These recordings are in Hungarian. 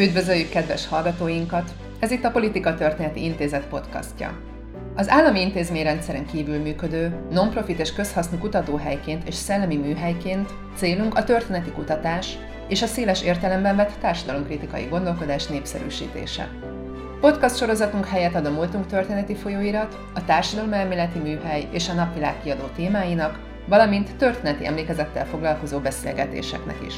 Üdvözöljük kedves hallgatóinkat! Ez itt a Politika Történeti Intézet podcastja. Az állami intézményrendszeren kívül működő, non-profit és közhasznú kutatóhelyként és szellemi műhelyként célunk a történeti kutatás és a széles értelemben vett társadalomkritikai gondolkodás népszerűsítése. Podcast sorozatunk helyet ad a múltunk történeti folyóirat, a társadalomelméleti műhely és a napvilág kiadó témáinak, valamint történeti emlékezettel foglalkozó beszélgetéseknek is.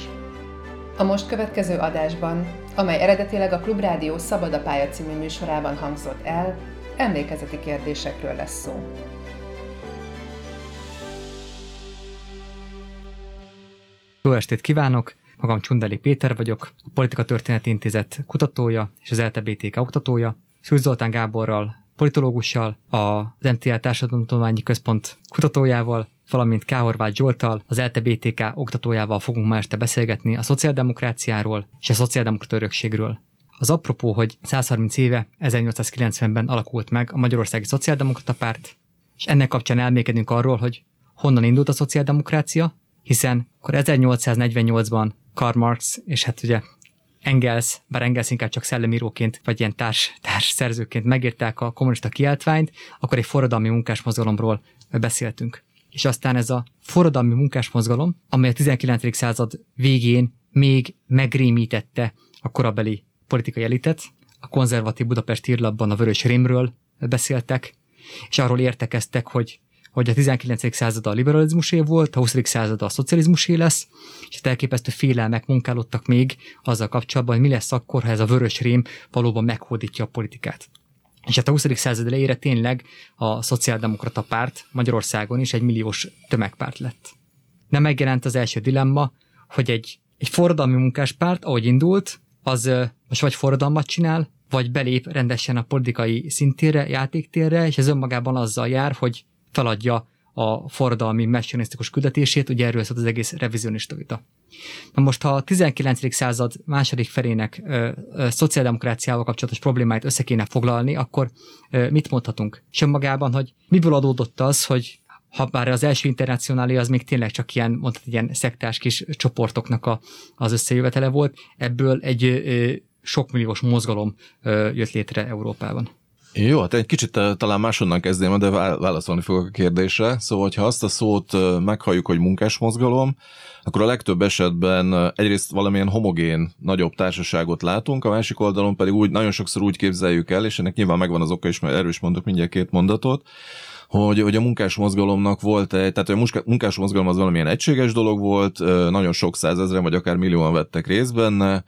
A most következő adásban, amely eredetileg a Klubrádió Szabad a pálya című műsorában hangzott el, emlékezeti kérdésekről lesz szó. Jó estét kívánok! Magam Csundeli Péter vagyok, a Politika Történeti Intézet kutatója és az LTBTK oktatója. Szűz Zoltán Gáborral, politológussal, az MTL Társadalomtudományi Központ kutatójával, valamint K. Horváth Zsoltal, az LTBTK oktatójával fogunk ma este beszélgetni a szociáldemokráciáról és a szociáldemokrata örökségről. Az apropó, hogy 130 éve, 1890-ben alakult meg a Magyarországi Szociáldemokrata Párt, és ennek kapcsán elmékedünk arról, hogy honnan indult a szociáldemokrácia, hiszen akkor 1848-ban Karl Marx, és hát ugye Engels, bár Engels inkább csak szellemíróként, vagy ilyen társ, társ szerzőként megírták a kommunista kiáltványt, akkor egy forradalmi munkásmozgalomról beszéltünk. És aztán ez a forradalmi munkásmozgalom, amely a 19. század végén még megrémítette a korabeli politikai elitet, a konzervatív Budapest írlapban a Vörös Rémről beszéltek, és arról értekeztek, hogy hogy a 19. század a liberalizmusé volt, a 20. század a szocializmusé lesz, és elképesztő félelmek munkálódtak még azzal kapcsolatban, hogy mi lesz akkor, ha ez a vörös rém valóban meghódítja a politikát. És hát a 20. század elejére tényleg a szociáldemokrata párt Magyarországon is egy milliós tömegpárt lett. Nem megjelent az első dilemma, hogy egy, egy forradalmi munkáspárt, ahogy indult, az most vagy forradalmat csinál, vagy belép rendesen a politikai szintére, játéktérre, és ez önmagában azzal jár, hogy feladja a forradalmi messianisztikus küldetését, ugye erről szólt az egész revizionista vita. Na most, ha a 19. század második felének ö, ö, szociáldemokráciával kapcsolatos problémáit össze kéne foglalni, akkor ö, mit mondhatunk? Sem magában, hogy miből adódott az, hogy ha bár az első internacionális az még tényleg csak ilyen, mondhatni, ilyen szektás kis csoportoknak a, az összejövetele volt, ebből egy ö, sokmilliós mozgalom ö, jött létre Európában. Jó, hát egy kicsit eh, talán másonnan kezdném, de válaszolni fogok a kérdésre. Szóval, ha azt a szót eh, meghalljuk, hogy munkásmozgalom, akkor a legtöbb esetben eh, egyrészt valamilyen homogén, nagyobb társaságot látunk, a másik oldalon pedig úgy, nagyon sokszor úgy képzeljük el, és ennek nyilván megvan az oka is, mert erős mondok mindjárt két mondatot, hogy, hogy a munkásmozgalomnak volt egy, tehát a munkásmozgalom az valamilyen egységes dolog volt, nagyon sok százezren vagy akár millióan vettek részt benne,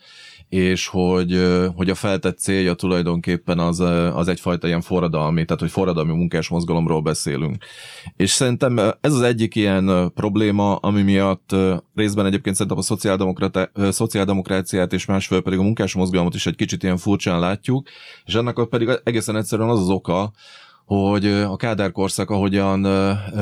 és hogy, hogy a feltett célja tulajdonképpen az, az egyfajta ilyen forradalmi, tehát hogy forradalmi munkás mozgalomról beszélünk. És szerintem ez az egyik ilyen probléma, ami miatt részben egyébként szerintem a szociáldemokráciát és másfél pedig a munkás mozgalmat is egy kicsit ilyen furcsán látjuk, és ennek pedig egészen egyszerűen az az oka, hogy a Kádár korszak, ahogyan,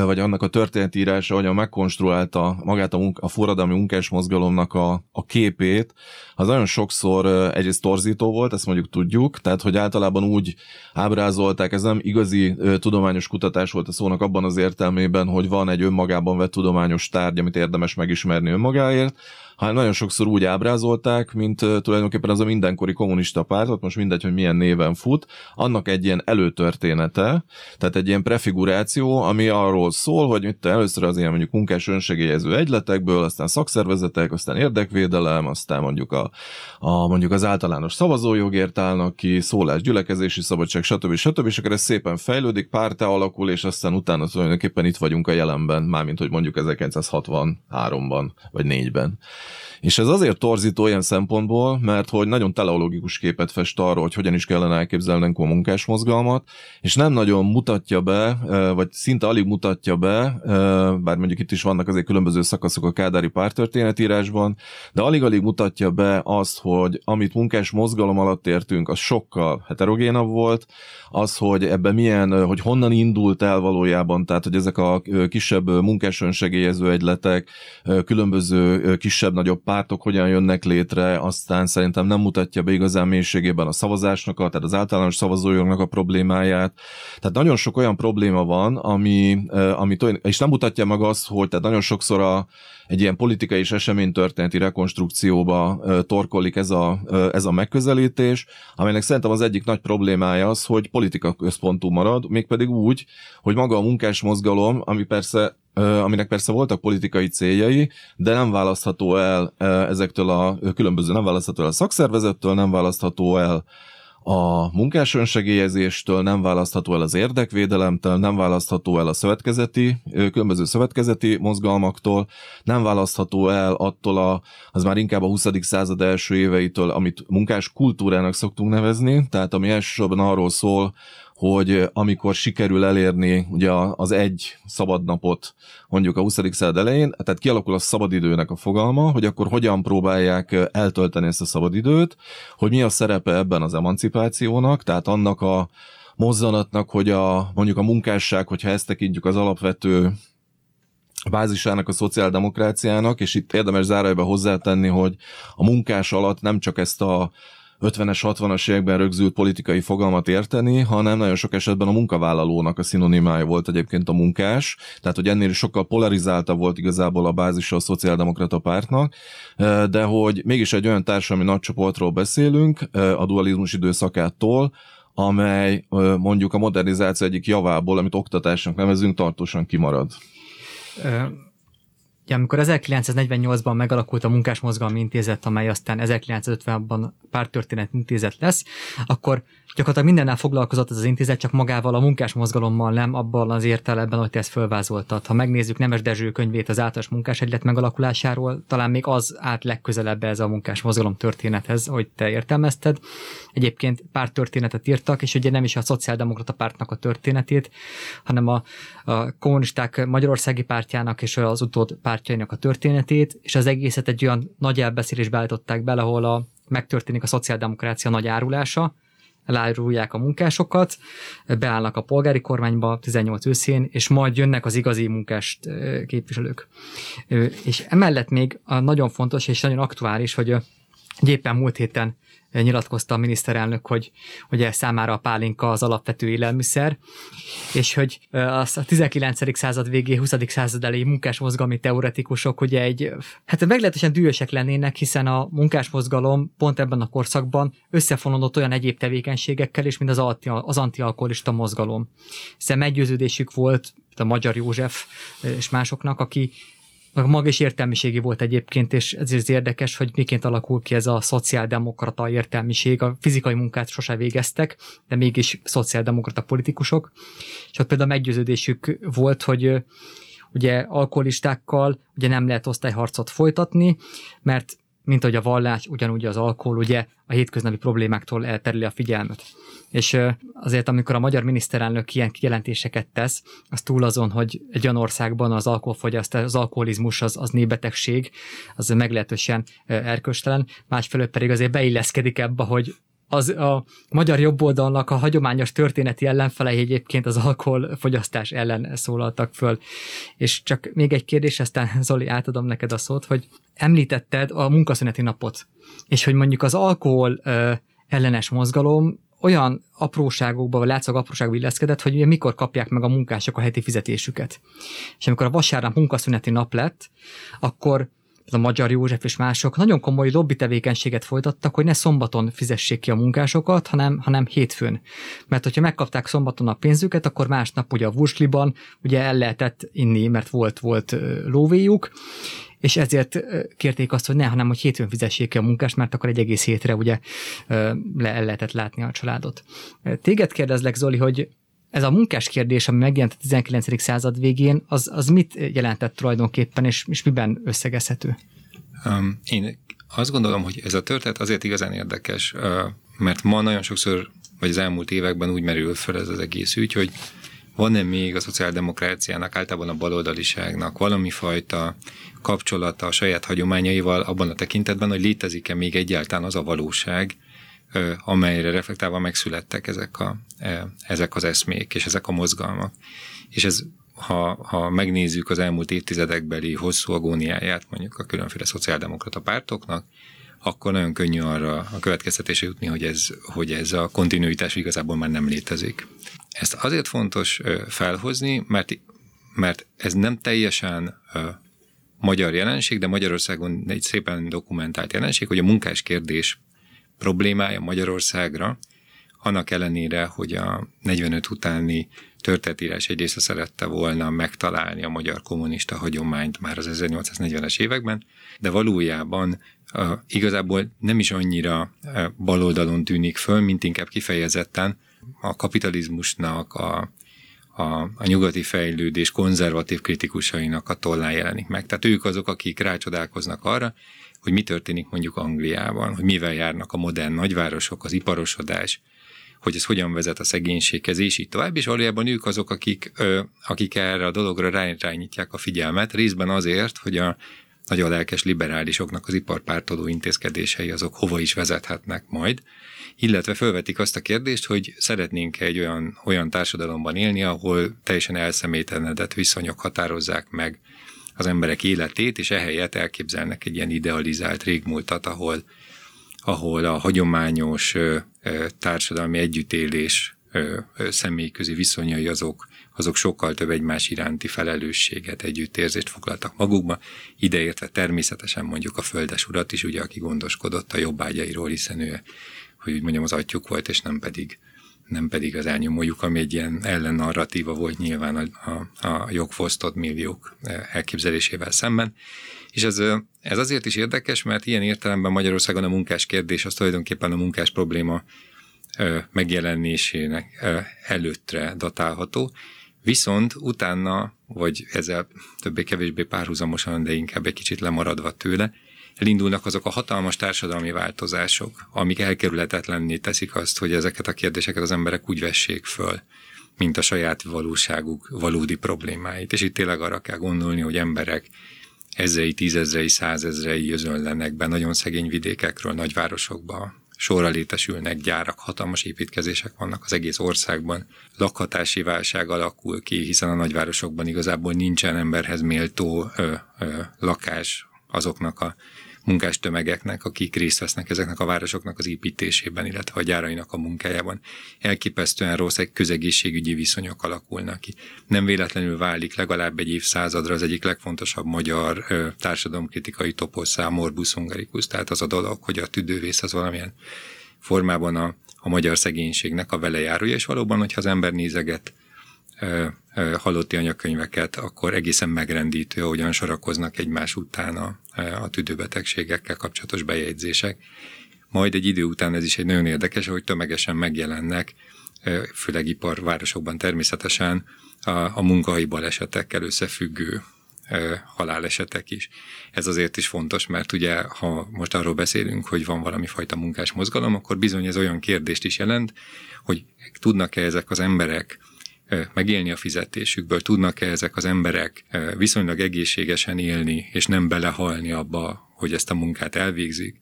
vagy annak a történetírása, ahogyan megkonstruálta magát a, munka, a forradalmi munkás mozgalomnak a, a képét, az nagyon sokszor egyrészt torzító volt, ezt mondjuk tudjuk, tehát hogy általában úgy ábrázolták, ez nem igazi tudományos kutatás volt a szónak abban az értelmében, hogy van egy önmagában vett tudományos tárgy, amit érdemes megismerni önmagáért, hanem nagyon sokszor úgy ábrázolták, mint tulajdonképpen az a mindenkori kommunista pártot, most mindegy, hogy milyen néven fut, annak egy ilyen előtörténete, tehát egy ilyen prefiguráció, ami arról szól, hogy itt először az ilyen mondjuk munkás önsegélyező egyletekből, aztán szakszervezetek, aztán érdekvédelem, aztán mondjuk a, a mondjuk az általános szavazójogért állnak ki, szólás, gyülekezési szabadság, stb. stb. És akkor ez szépen fejlődik, párte alakul, és aztán utána tulajdonképpen itt vagyunk a jelenben, mármint hogy mondjuk 1963-ban vagy 4-ben. És ez azért torzító ilyen szempontból, mert hogy nagyon teleologikus képet fest arról, hogy hogyan is kellene elképzelnünk a munkásmozgalmat, és nem nagyon mutatja be, vagy szinte alig mutatja be, bár mondjuk itt is vannak azért különböző szakaszok a kádári pártörténetírásban, de alig-alig mutatja be azt, hogy amit munkás mozgalom alatt értünk, az sokkal heterogénabb volt, az, hogy ebben milyen, hogy honnan indult el valójában, tehát hogy ezek a kisebb munkás önsegélyező egyletek, különböző kisebb-nagyobb pártok hogyan jönnek létre, aztán szerintem nem mutatja be igazán mélységében a szavazásnak, tehát az általános szavazójognak a problémáját. Tehát nagyon sok olyan probléma van, ami, ami és nem mutatja meg azt, hogy tehát nagyon sokszor a, egy ilyen politikai és eseménytörténeti rekonstrukcióba torkolik ez a, ez a megközelítés, amelynek szerintem az egyik nagy problémája az, hogy politika központú marad, mégpedig úgy, hogy maga a munkás mozgalom, ami persze aminek persze voltak politikai céljai, de nem választható el ezektől a különböző, nem választható el a szakszervezettől, nem választható el a munkás önsegélyezéstől, nem választható el az érdekvédelemtől, nem választható el a szövetkezeti, különböző szövetkezeti mozgalmaktól, nem választható el attól a, az már inkább a 20. század első éveitől, amit munkás kultúrának szoktunk nevezni, tehát ami elsősorban arról szól, hogy amikor sikerül elérni ugye az egy szabadnapot mondjuk a 20. század elején, tehát kialakul a szabadidőnek a fogalma, hogy akkor hogyan próbálják eltölteni ezt a szabadidőt, hogy mi a szerepe ebben az emancipációnak, tehát annak a mozzanatnak, hogy a, mondjuk a munkásság, hogyha ezt tekintjük az alapvető bázisának a szociáldemokráciának, és itt érdemes zárójelbe hozzátenni, hogy a munkás alatt nem csak ezt a 50-es, 60-as években rögzült politikai fogalmat érteni, hanem nagyon sok esetben a munkavállalónak a szinonimája volt egyébként a munkás, tehát hogy ennél sokkal polarizáltabb volt igazából a bázisa a szociáldemokrata pártnak, de hogy mégis egy olyan társadalmi nagycsoportról beszélünk, a dualizmus időszakától, amely mondjuk a modernizáció egyik javából, amit oktatásnak nevezünk, tartósan kimarad. Ja, amikor 1948-ban megalakult a Munkásmozgalmi Intézet, amely aztán 1950-ban pártörténet intézet lesz, akkor gyakorlatilag mindennel foglalkozott ez az intézet, csak magával a munkásmozgalommal nem abban az értelemben, hogy te ezt fölvázoltad. Ha megnézzük Nemes Dezső könyvét az általános munkásegylet megalakulásáról, talán még az állt legközelebb ez a munkásmozgalom történethez, hogy te értelmezted. Egyébként pár történetet írtak, és ugye nem is a szociáldemokrata pártnak a történetét, hanem a, a kommunisták Magyarországi pártjának és az utód pártjainak a történetét, és az egészet egy olyan nagy elbeszélésbe állították bele, ahol a, megtörténik a szociáldemokrácia nagy árulása, elárulják a munkásokat, beállnak a polgári kormányba 18 őszén, és majd jönnek az igazi munkást képviselők. És emellett még nagyon fontos és nagyon aktuális, hogy éppen múlt héten nyilatkozta a miniszterelnök, hogy ugye számára a pálinka az alapvető élelmiszer, és hogy az a 19. század végé, 20. század elejé munkásmozgalmi teoretikusok ugye egy, hát meglehetősen dühösek lennének, hiszen a munkásmozgalom pont ebben a korszakban összefonódott olyan egyéb tevékenységekkel is, mint az, anti, az antialkoholista mozgalom. Hiszen meggyőződésük volt a Magyar József és másoknak, aki meg maga is értelmiségi volt egyébként, és ezért érdekes, hogy miként alakul ki ez a szociáldemokrata értelmiség. A fizikai munkát sose végeztek, de mégis szociáldemokrata politikusok. És ott például meggyőződésük volt, hogy ugye alkoholistákkal ugye nem lehet osztályharcot folytatni, mert mint ahogy a vallás, ugyanúgy az alkohol ugye a hétköznapi problémáktól elterüli a figyelmet. És azért, amikor a magyar miniszterelnök ilyen kijelentéseket tesz, az túl azon, hogy egy olyan országban az alkoholfogyasztás, az alkoholizmus az, az népbetegség, az meglehetősen erköstelen, másfelől pedig azért beilleszkedik ebbe, hogy az a magyar jobboldalnak a hagyományos történeti ellenfelei egyébként az alkoholfogyasztás ellen szólaltak föl. És csak még egy kérdés, aztán Zoli, átadom neked a szót, hogy említetted a munkaszüneti napot, és hogy mondjuk az alkohol ellenes mozgalom olyan apróságokba, vagy látszólag apróságba illeszkedett, hogy ugye mikor kapják meg a munkások a heti fizetésüket. És amikor a vasárnap munkaszüneti nap lett, akkor a Magyar József és mások nagyon komoly lobby tevékenységet folytattak, hogy ne szombaton fizessék ki a munkásokat, hanem, hanem hétfőn. Mert hogyha megkapták szombaton a pénzüket, akkor másnap ugye a vursliban ugye el lehetett inni, mert volt, volt lóvéjuk, és ezért kérték azt, hogy ne, hanem hogy hétfőn fizessék ki a munkást, mert akkor egy egész hétre ugye le lehetett látni a családot. Téged kérdezlek, Zoli, hogy ez a munkás kérdés, ami megjelent a 19. század végén, az, az mit jelentett tulajdonképpen, és, és miben összegezhető? Um, én azt gondolom, hogy ez a történet azért igazán érdekes, mert ma nagyon sokszor, vagy az elmúlt években úgy merül fel ez az egész ügy, hogy van-e még a szociáldemokráciának, általában a baloldaliságnak valami fajta kapcsolata a saját hagyományaival abban a tekintetben, hogy létezik-e még egyáltalán az a valóság, amelyre reflektálva megszülettek ezek, a, ezek az eszmék és ezek a mozgalmak. És ez ha, ha megnézzük az elmúlt évtizedekbeli hosszú agóniáját mondjuk a különféle szociáldemokrata pártoknak, akkor nagyon könnyű arra a következtetése jutni, hogy ez, hogy ez a kontinuitás igazából már nem létezik. Ezt azért fontos felhozni, mert, mert ez nem teljesen magyar jelenség, de Magyarországon egy szépen dokumentált jelenség, hogy a munkás kérdés problémája Magyarországra, annak ellenére, hogy a 45 utáni történetírás egy része szerette volna megtalálni a magyar kommunista hagyományt már az 1840-es években, de valójában igazából nem is annyira baloldalon tűnik föl, mint inkább kifejezetten a kapitalizmusnak, a, a, a nyugati fejlődés konzervatív kritikusainak a tollán jelenik meg. Tehát ők azok, akik rácsodálkoznak arra, hogy mi történik mondjuk Angliában, hogy mivel járnak a modern nagyvárosok, az iparosodás, hogy ez hogyan vezet a szegénységhez, és így tovább, és valójában ők azok, akik, ö, akik erre a dologra rányítják a figyelmet, részben azért, hogy a nagyon lelkes liberálisoknak az iparpártoló intézkedései azok hova is vezethetnek majd, illetve felvetik azt a kérdést, hogy szeretnénk egy olyan, olyan társadalomban élni, ahol teljesen elszemétlenedett viszonyok határozzák meg az emberek életét, és ehelyett elképzelnek egy ilyen idealizált régmúltat, ahol, ahol a hagyományos társadalmi együttélés személyközi viszonyai azok, azok sokkal több egymás iránti felelősséget, együttérzést foglaltak magukba, ideértve természetesen mondjuk a földes urat is, ugye, aki gondoskodott a jobbágyairól, hiszen ő, hogy úgy mondjam, az atyuk volt, és nem pedig, nem pedig az elnyomójuk, ami egy ilyen ellennarratíva volt nyilván a, a, a jogfosztott milliók elképzelésével szemben. És ez, ez azért is érdekes, mert ilyen értelemben Magyarországon a munkás kérdés az tulajdonképpen a munkás probléma megjelenésének előttre datálható, viszont utána, vagy ezzel többé-kevésbé párhuzamosan, de inkább egy kicsit lemaradva tőle, elindulnak azok a hatalmas társadalmi változások, amik elkerülhetetlenné teszik azt, hogy ezeket a kérdéseket az emberek úgy vessék föl, mint a saját valóságuk valódi problémáit. És itt tényleg arra kell gondolni, hogy emberek ezrei, tízezrei, százezrei jözönlenek be nagyon szegény vidékekről, nagyvárosokba, sorra létesülnek gyárak, hatalmas építkezések vannak az egész országban. Lakhatási válság alakul ki, hiszen a nagyvárosokban igazából nincsen emberhez méltó ö, ö, lakás azoknak a munkás tömegeknek, akik részt vesznek ezeknek a városoknak az építésében, illetve a gyárainak a munkájában. Elképesztően rossz egy közegészségügyi viszonyok alakulnak ki. Nem véletlenül válik legalább egy évszázadra az egyik legfontosabb magyar társadalomkritikai toposzá, Morbus Hungaricus, tehát az a dolog, hogy a tüdővész az valamilyen formában a, a magyar szegénységnek a velejárója, és valóban, hogyha az ember nézeget halotti anyakönyveket, akkor egészen megrendítő, ahogyan sorakoznak egymás után a, a tüdőbetegségekkel kapcsolatos bejegyzések. Majd egy idő után ez is egy nagyon érdekes, hogy tömegesen megjelennek, főleg iparvárosokban természetesen a, a munkahelyi balesetekkel összefüggő halálesetek is. Ez azért is fontos, mert ugye, ha most arról beszélünk, hogy van valami fajta munkás mozgalom, akkor bizony ez olyan kérdést is jelent, hogy tudnak-e ezek az emberek megélni a fizetésükből, tudnak-e ezek az emberek viszonylag egészségesen élni, és nem belehalni abba, hogy ezt a munkát elvégzik,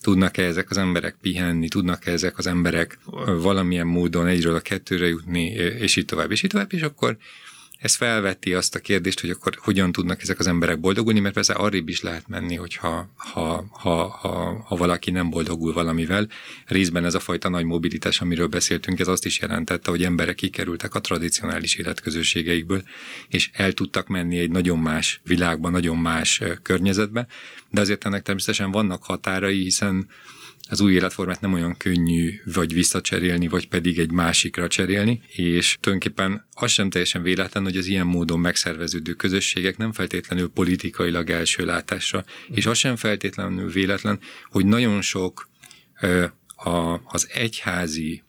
tudnak-e ezek az emberek pihenni, tudnak-e ezek az emberek valamilyen módon egyről a kettőre jutni, és így tovább, és így tovább, és akkor ez felveti azt a kérdést, hogy akkor hogyan tudnak ezek az emberek boldogulni, mert persze arrébb is lehet menni, hogyha ha, ha, ha, ha valaki nem boldogul valamivel. Részben ez a fajta nagy mobilitás, amiről beszéltünk, ez azt is jelentette, hogy emberek kikerültek a tradicionális életközösségeikből, és el tudtak menni egy nagyon más világba, nagyon más környezetbe, de azért ennek természetesen vannak határai, hiszen az új életformát nem olyan könnyű vagy visszacserélni, vagy pedig egy másikra cserélni, és tulajdonképpen az sem teljesen véletlen, hogy az ilyen módon megszerveződő közösségek nem feltétlenül politikailag első látásra, és az sem feltétlenül véletlen, hogy nagyon sok a, az egyházi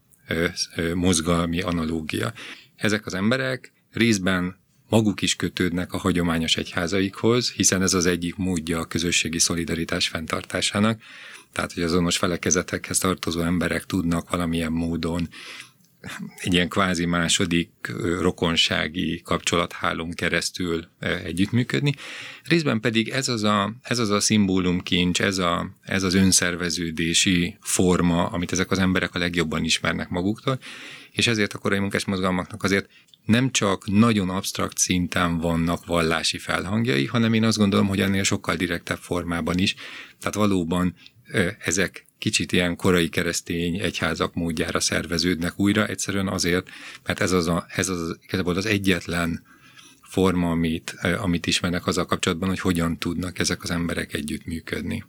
mozgalmi analógia. Ezek az emberek részben maguk is kötődnek a hagyományos egyházaikhoz, hiszen ez az egyik módja a közösségi szolidaritás fenntartásának, tehát hogy azonos felekezetekhez tartozó emberek tudnak valamilyen módon egy ilyen kvázi második rokonsági kapcsolathálón keresztül együttműködni. Részben pedig ez az a, ez az a szimbólumkincs, ez, a, ez az önszerveződési forma, amit ezek az emberek a legjobban ismernek maguktól, és ezért a korai munkás mozgalmaknak azért nem csak nagyon absztrakt szinten vannak vallási felhangjai, hanem én azt gondolom, hogy ennél sokkal direktebb formában is. Tehát valóban ezek kicsit ilyen korai keresztény egyházak módjára szerveződnek újra, egyszerűen azért, mert ez az, a, ez az, igazából az egyetlen forma, amit, amit ismernek azzal kapcsolatban, hogy hogyan tudnak ezek az emberek együttműködni.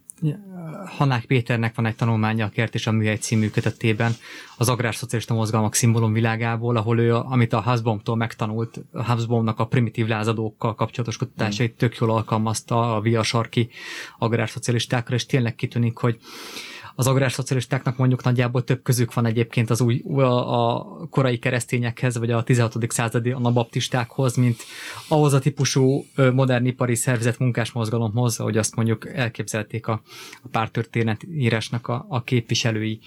Hanák Péternek van egy tanulmánya a Kert és a Műhely című kötetében az agrárszocialista mozgalmak szimbólum világából, ahol ő, amit a Hasbomtól megtanult, a Hasbomnak a primitív lázadókkal kapcsolatos kutatásait tök jól alkalmazta a via sarki agrárszocialistákra, és tényleg kitűnik, hogy az agrárszocialistáknak mondjuk nagyjából több közük van egyébként az új, a, korai keresztényekhez, vagy a 16. századi anabaptistákhoz, mint ahhoz a típusú modern ipari szervezet munkás mozgalomhoz, ahogy azt mondjuk elképzelték a, a pártörténet írásnak a, a képviselői.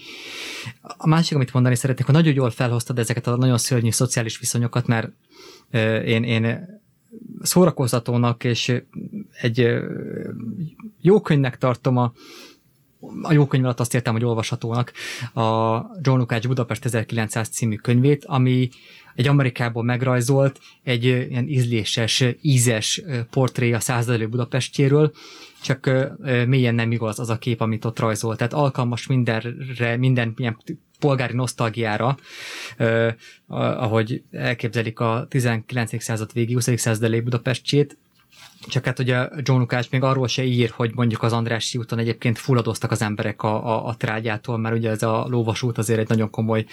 A másik, amit mondani szeretnék, hogy nagyon jól felhoztad ezeket a nagyon szörnyű szociális viszonyokat, mert én, én szórakoztatónak és egy jó könyvnek tartom a, a jó könyv alatt azt értem, hogy olvashatónak a John Lukács Budapest 1900 című könyvét, ami egy Amerikából megrajzolt, egy ilyen ízléses, ízes portré a századelő Budapestjéről, csak mélyen nem igaz az a kép, amit ott rajzol. Tehát alkalmas mindenre, minden ilyen polgári nosztalgiára, ahogy elképzelik a 19. század végi, 20. század elé Budapestjét, csak hát ugye John Lukács még arról se ír, hogy mondjuk az Andrássy úton egyébként fulladoztak az emberek a, a, a trágyától, mert ugye ez a lóvasút azért egy nagyon komoly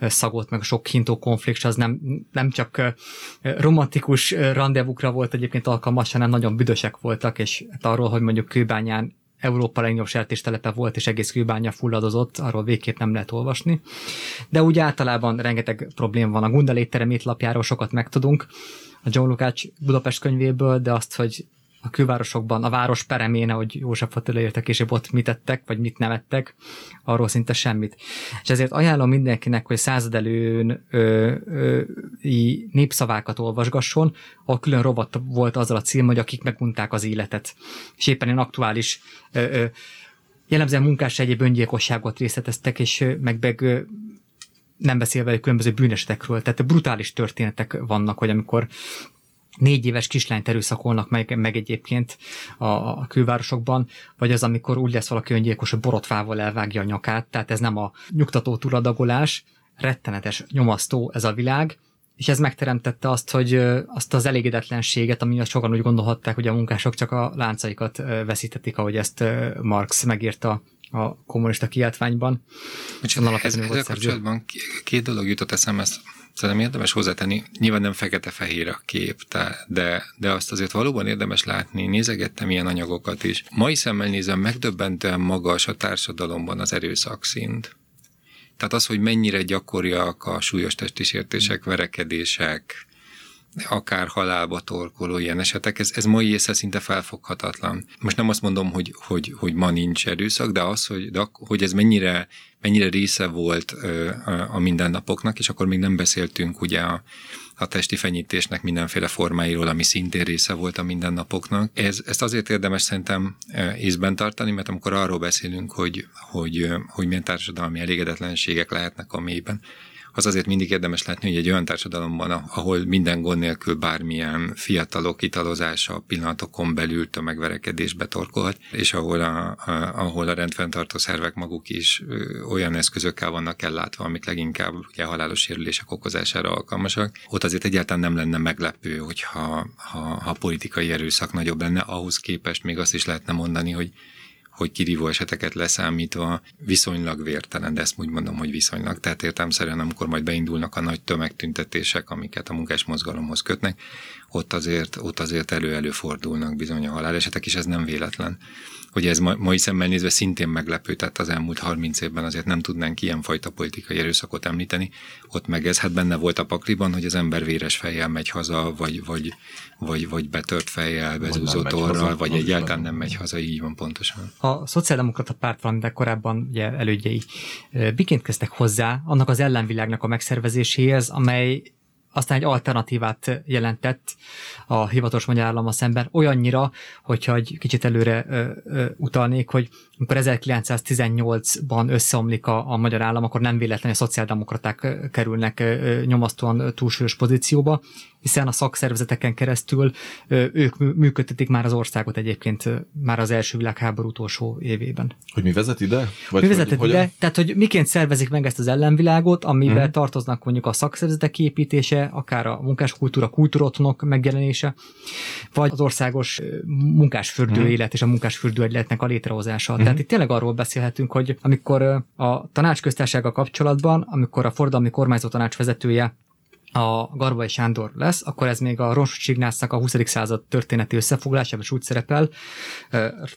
szagot, meg sok hintó konfliktus, az nem, nem csak romantikus rendezvukra volt egyébként alkalmas, hanem nagyon büdösek voltak, és hát arról, hogy mondjuk Kőbányán Európa legnagyobb sertéstelepe volt, és egész kőbánya fulladozott, arról végképp nem lehet olvasni. De úgy általában rengeteg probléma van. A Gunda létterem étlapjáról sokat megtudunk, a John Lukács Budapest könyvéből, de azt, hogy a külvárosokban, a város peremén, hogy József Attila értek, és ott mit tettek, vagy mit nevettek, arról szinte semmit. És ezért ajánlom mindenkinek, hogy századelőn ö, ö, népszavákat olvasgasson, ahol külön rovat volt azzal a cím, hogy akik megunták az életet. És éppen én aktuális ö, ö, jellemzően munkás egyéb öngyilkosságot részleteztek, és meg, meg nem beszélve a különböző bűnesetekről, tehát brutális történetek vannak, hogy amikor négy éves kislányt erőszakolnak meg, meg egyébként a, a külvárosokban, vagy az, amikor úgy lesz valaki öngyilkos, hogy borotvával elvágja a nyakát, tehát ez nem a nyugtató túladagolás, rettenetes, nyomasztó ez a világ, és ez megteremtette azt, hogy azt az elégedetlenséget, ami sokan úgy gondolhatták, hogy a munkások csak a láncaikat veszítetik, ahogy ezt Marx megírta a kommunista kiáltványban. Bocsánat, ez, ezzel kapcsolatban két dolog jutott eszembe, ezt szerintem érdemes hozzátenni. Nyilván nem fekete-fehér a kép, de, de azt azért valóban érdemes látni. Nézegettem ilyen anyagokat is. Mai szemmel nézem, megdöbbentően magas a társadalomban az erőszakszint. Tehát az, hogy mennyire gyakoriak a súlyos testi sértések, verekedések, akár halálba torkoló ilyen esetek, ez, ez mai észre szinte felfoghatatlan. Most nem azt mondom, hogy, hogy, hogy ma nincs erőszak, de az, hogy, de, hogy ez mennyire, mennyire része volt a, mindennapoknak, és akkor még nem beszéltünk ugye a, a testi fenyítésnek mindenféle formáiról, ami szintén része volt a mindennapoknak. Ez, ezt azért érdemes szerintem észben tartani, mert amikor arról beszélünk, hogy, hogy, hogy milyen társadalmi elégedetlenségek lehetnek a mélyben, az azért mindig érdemes látni, hogy egy olyan társadalomban, ahol minden gond nélkül bármilyen fiatalok italozása pillanatokon belül tömegverekedésbe torkolhat, és ahol a, a, ahol a rendfenntartó szervek maguk is olyan eszközökkel vannak ellátva, amik leginkább ugye halálos sérülések okozására alkalmasak, ott azért egyáltalán nem lenne meglepő, hogyha ha, ha politikai erőszak nagyobb lenne, ahhoz képest még azt is lehetne mondani, hogy hogy kirívó eseteket leszámítva viszonylag vértelen, de ezt úgy mondom, hogy viszonylag. Tehát értelmszerűen, amikor majd beindulnak a nagy tömegtüntetések, amiket a munkás mozgalomhoz kötnek, ott azért, ott azért elő-elő fordulnak bizony a halálesetek, és ez nem véletlen. Hogy ez ma, mai szemmel nézve szintén meglepő, tehát az elmúlt 30 évben azért nem tudnánk ilyenfajta politikai erőszakot említeni. Ott meg ez hát benne volt a pakliban, hogy az ember véres fejjel megy haza, vagy, vagy, vagy, vagy betört fejjel, bezúzott orral, vagy egyáltalán nem megy haza, így van pontosan. A, a szociáldemokrata párt valamivel korábban ugye elődjei miként kezdtek hozzá annak az ellenvilágnak a megszervezéséhez, amely aztán egy alternatívát jelentett a hivatalos magyar állama szemben, olyannyira, hogyha egy kicsit előre ö, ö, utalnék, hogy amikor 1918-ban összeomlik a, a magyar állam, akkor nem véletlenül a szociáldemokraták kerülnek ö, nyomasztóan túlsúlyos pozícióba, hiszen a szakszervezeteken keresztül ők működtetik már az országot egyébként már az első világháború utolsó évében. Hogy mi vezet ide? Vagy mi vezet ide? Hogyan? Tehát, hogy miként szervezik meg ezt az ellenvilágot, amiben hmm. tartoznak mondjuk a szakszervezetek képítése, akár a munkáskultúra, kultúrotthonok megjelenése, vagy az országos munkásfürdő hmm. élet és a munkásfürdő egyletnek a létrehozása. Hmm. Tehát itt tényleg arról beszélhetünk, hogy amikor a tanácsköztársága kapcsolatban, amikor a fordalmi kormányzó tanács vezetője a Garbai Sándor lesz, akkor ez még a Ignásznak a 20. század történeti összefoglalásában is úgy szerepel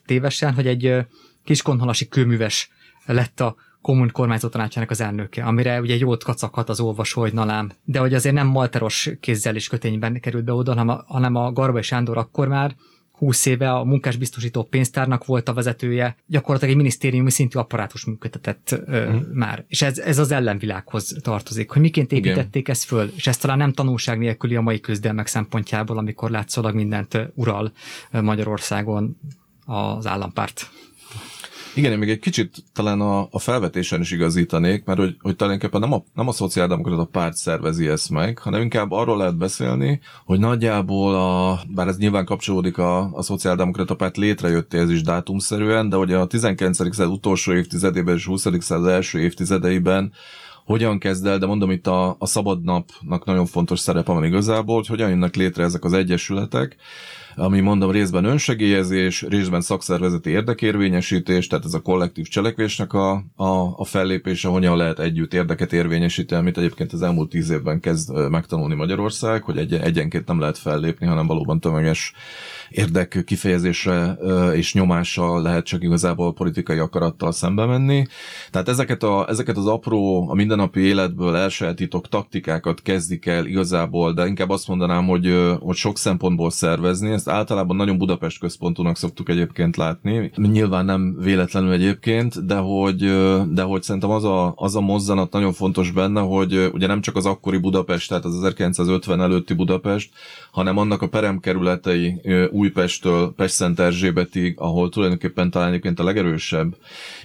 tévesen, hogy egy kiskonhalasi kőműves lett a kommun kormányzó tanácsának az elnöke, amire ugye jót kacaghat az olvasó, hogy nalám. De hogy azért nem malteros kézzel és kötényben került be oda, hanem a, hanem a Garbai Sándor akkor már 20 éve a munkásbiztosító pénztárnak volt a vezetője, gyakorlatilag egy minisztériumi szintű apparátus működtetett ö, mm. már. És ez, ez az ellenvilághoz tartozik, hogy miként építették Igen. ezt föl, és ez talán nem tanulság nélküli a mai küzdelmek szempontjából, amikor látszólag mindent ural Magyarországon az állampárt. Igen, én még egy kicsit talán a, a felvetésen is igazítanék, mert hogy, hogy tulajdonképpen nem a, nem a szociáldemokrata párt szervezi ezt meg, hanem inkább arról lehet beszélni, hogy nagyjából, a, bár ez nyilván kapcsolódik a, a szociáldemokrata párt létrejöttéhez is dátumszerűen, de hogy a 19. század utolsó évtizedében és 20. század első évtizedeiben hogyan kezd el, de mondom itt a, a szabad napnak nagyon fontos szerepe van igazából, hogy hogyan jönnek létre ezek az egyesületek, ami mondom részben önsegélyezés, részben szakszervezeti érdekérvényesítés, tehát ez a kollektív cselekvésnek a, a, a fellépése, hogyan lehet együtt érdeket érvényesíteni, amit egyébként az elmúlt tíz évben kezd megtanulni Magyarország, hogy egy, egyenként nem lehet fellépni, hanem valóban tömeges érdek kifejezésre és nyomással lehet csak igazából politikai akarattal szembe menni. Tehát ezeket, a, ezeket az apró, a mindennapi életből elsajátított taktikákat kezdik el igazából, de inkább azt mondanám, hogy, hogy sok szempontból szervezni. Ezt általában nagyon Budapest központúnak szoktuk egyébként látni. Nyilván nem véletlenül egyébként, de hogy, de hogy szerintem az a, az a mozzanat nagyon fontos benne, hogy ugye nem csak az akkori Budapest, tehát az 1950 előtti Budapest, hanem annak a peremkerületei Újpesttől Pest-Szent Erzsébetig, ahol tulajdonképpen talán egyébként a legerősebb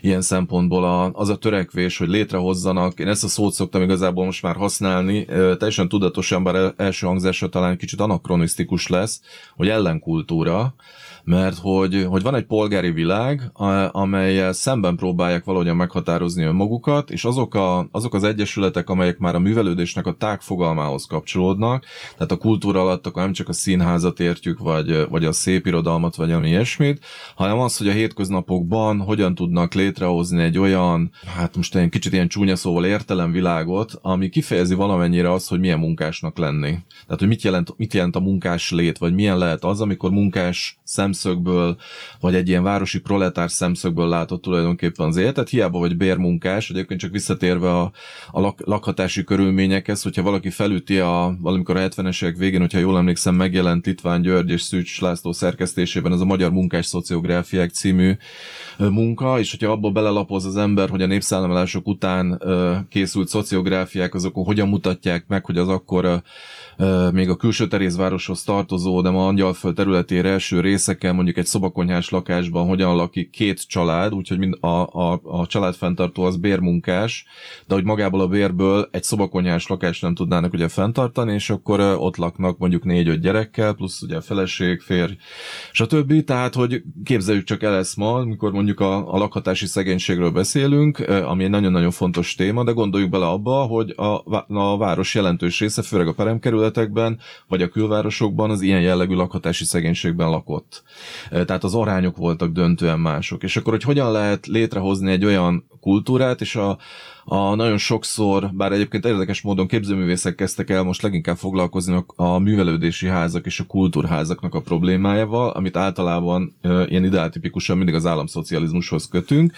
ilyen szempontból a, az a törekvés, hogy létrehozzanak, én ezt a szót szoktam igazából most már használni, teljesen tudatosan, bár első hangzása talán kicsit anakronisztikus lesz, hogy ellenkultúra, mert hogy, hogy van egy polgári világ, amelyel szemben próbálják valahogyan meghatározni önmagukat, és azok, a, azok az egyesületek, amelyek már a művelődésnek a tág fogalmához kapcsolódnak, tehát a kultúra alatt akkor nem csak a színházat értjük, vagy, vagy a szép irodalmat, vagy ami ilyesmit, hanem az, hogy a hétköznapokban hogyan tudnak létrehozni egy olyan, hát most egy kicsit ilyen csúnya szóval értelemvilágot, ami kifejezi valamennyire azt, hogy milyen munkásnak lenni. Tehát, hogy mit jelent, mit jelent a munkás lét, vagy milyen lehet az, amikor munkás szem szemszögből, vagy egy ilyen városi proletár szemszögből látott tulajdonképpen az életet, hiába vagy bérmunkás, egyébként csak visszatérve a, a lak, lakhatási körülményekhez, hogyha valaki felüti a, valamikor a 70-es évek végén, hogyha jól emlékszem, megjelent Litván György és Szűcs László szerkesztésében ez a Magyar Munkás Szociográfiák című munka, és hogyha abból belelapoz az ember, hogy a népszállamolások után készült szociográfiák, azok hogyan mutatják meg, hogy az akkor még a külső terézvároshoz tartozó, de ma Angyalföld területére első részeken, mondjuk egy szobakonyhás lakásban hogyan lakik két család, úgyhogy mind a, a, a családfenntartó az bérmunkás, de hogy magából a bérből egy szobakonyhás lakást nem tudnának ugye fenntartani, és akkor ott laknak mondjuk négy-öt gyerekkel, plusz ugye a feleség, férj, stb. Tehát, hogy képzeljük csak el ezt ma, mikor mondjuk a, a lakhatási szegénységről beszélünk, ami egy nagyon-nagyon fontos téma, de gondoljuk bele abba, hogy a, a város jelentős része, főleg a peremkerület, területekben, vagy a külvárosokban az ilyen jellegű lakhatási szegénységben lakott. Tehát az arányok voltak döntően mások. És akkor, hogy hogyan lehet létrehozni egy olyan kultúrát, és a, a nagyon sokszor, bár egyébként érdekes módon képzőművészek kezdtek el most leginkább foglalkozni a művelődési házak és a kultúrházaknak a problémájával, amit általában ilyen ideáltipikusan mindig az államszocializmushoz kötünk,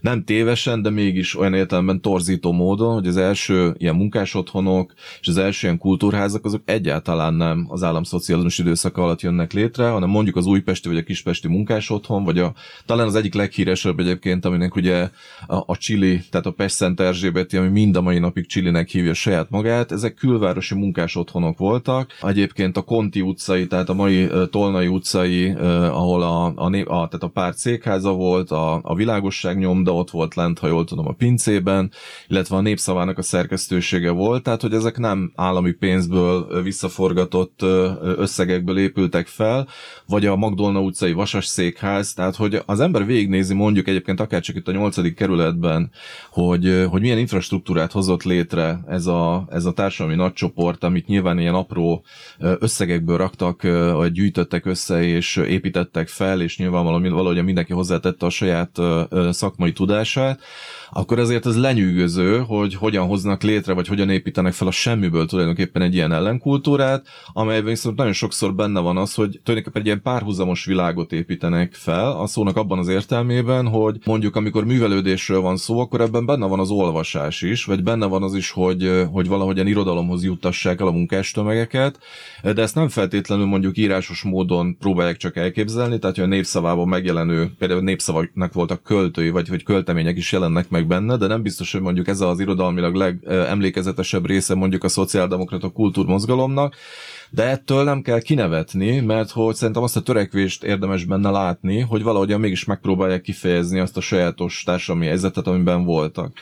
nem tévesen, de mégis olyan értelemben torzító módon, hogy az első ilyen munkás otthonok és az első ilyen kultúrházak azok egyáltalán nem az államszocializmus időszaka alatt jönnek létre, hanem mondjuk az újpesti vagy a kispesti munkás otthon, vagy a, talán az egyik leghíresebb egyébként, aminek ugye a, a Chili, tehát a Pest Szent Erzsébeti, ami mind a mai napig Chilinek hívja saját magát, ezek külvárosi munkás otthonok voltak. Egyébként a Conti utcai, tehát a mai Tolnai utcai, ahol a, a, a, tehát a párt székháza volt, a, a világosság nyomda ott volt lent, ha jól tudom, a pincében, illetve a népszavának a szerkesztősége volt, tehát hogy ezek nem állami pénzből visszaforgatott összegekből épültek fel, vagy a Magdolna utcai vasas székház, tehát hogy az ember végignézi mondjuk egyébként akár csak itt a nyolcadik kerületben, hogy, hogy milyen infrastruktúrát hozott létre ez a, ez a társadalmi nagycsoport, amit nyilván ilyen apró összegekből raktak, vagy gyűjtöttek össze, és építettek fel, és nyilvánvalóan valahogy mindenki hozzátette a saját szakmai tudását, akkor azért ez lenyűgöző, hogy hogyan hoznak létre, vagy hogyan építenek fel a semmiből tulajdonképpen egy ilyen ellenkultúrát, amelyben viszont nagyon sokszor benne van az, hogy tulajdonképpen egy ilyen párhuzamos világot építenek fel, a szónak abban az értelmében, hogy mondjuk amikor művelődésről van szó, akkor ebben benne van az olvasás is, vagy benne van az is, hogy, hogy valahogyan irodalomhoz juttassák el a munkástömegeket, de ezt nem feltétlenül mondjuk írásos módon próbálják csak elképzelni, tehát hogy a népszavában megjelenő, például népszavaknak voltak költői, vagy hogy költemények is jelennek meg benne, de nem biztos, hogy mondjuk ez az irodalmilag legemlékezetesebb része mondjuk a szociáldemokrata kultúrmozgalomnak, de ettől nem kell kinevetni, mert hogy szerintem azt a törekvést érdemes benne látni, hogy valahogyan mégis megpróbálják kifejezni azt a sajátos társadalmi helyzetet, amiben voltak.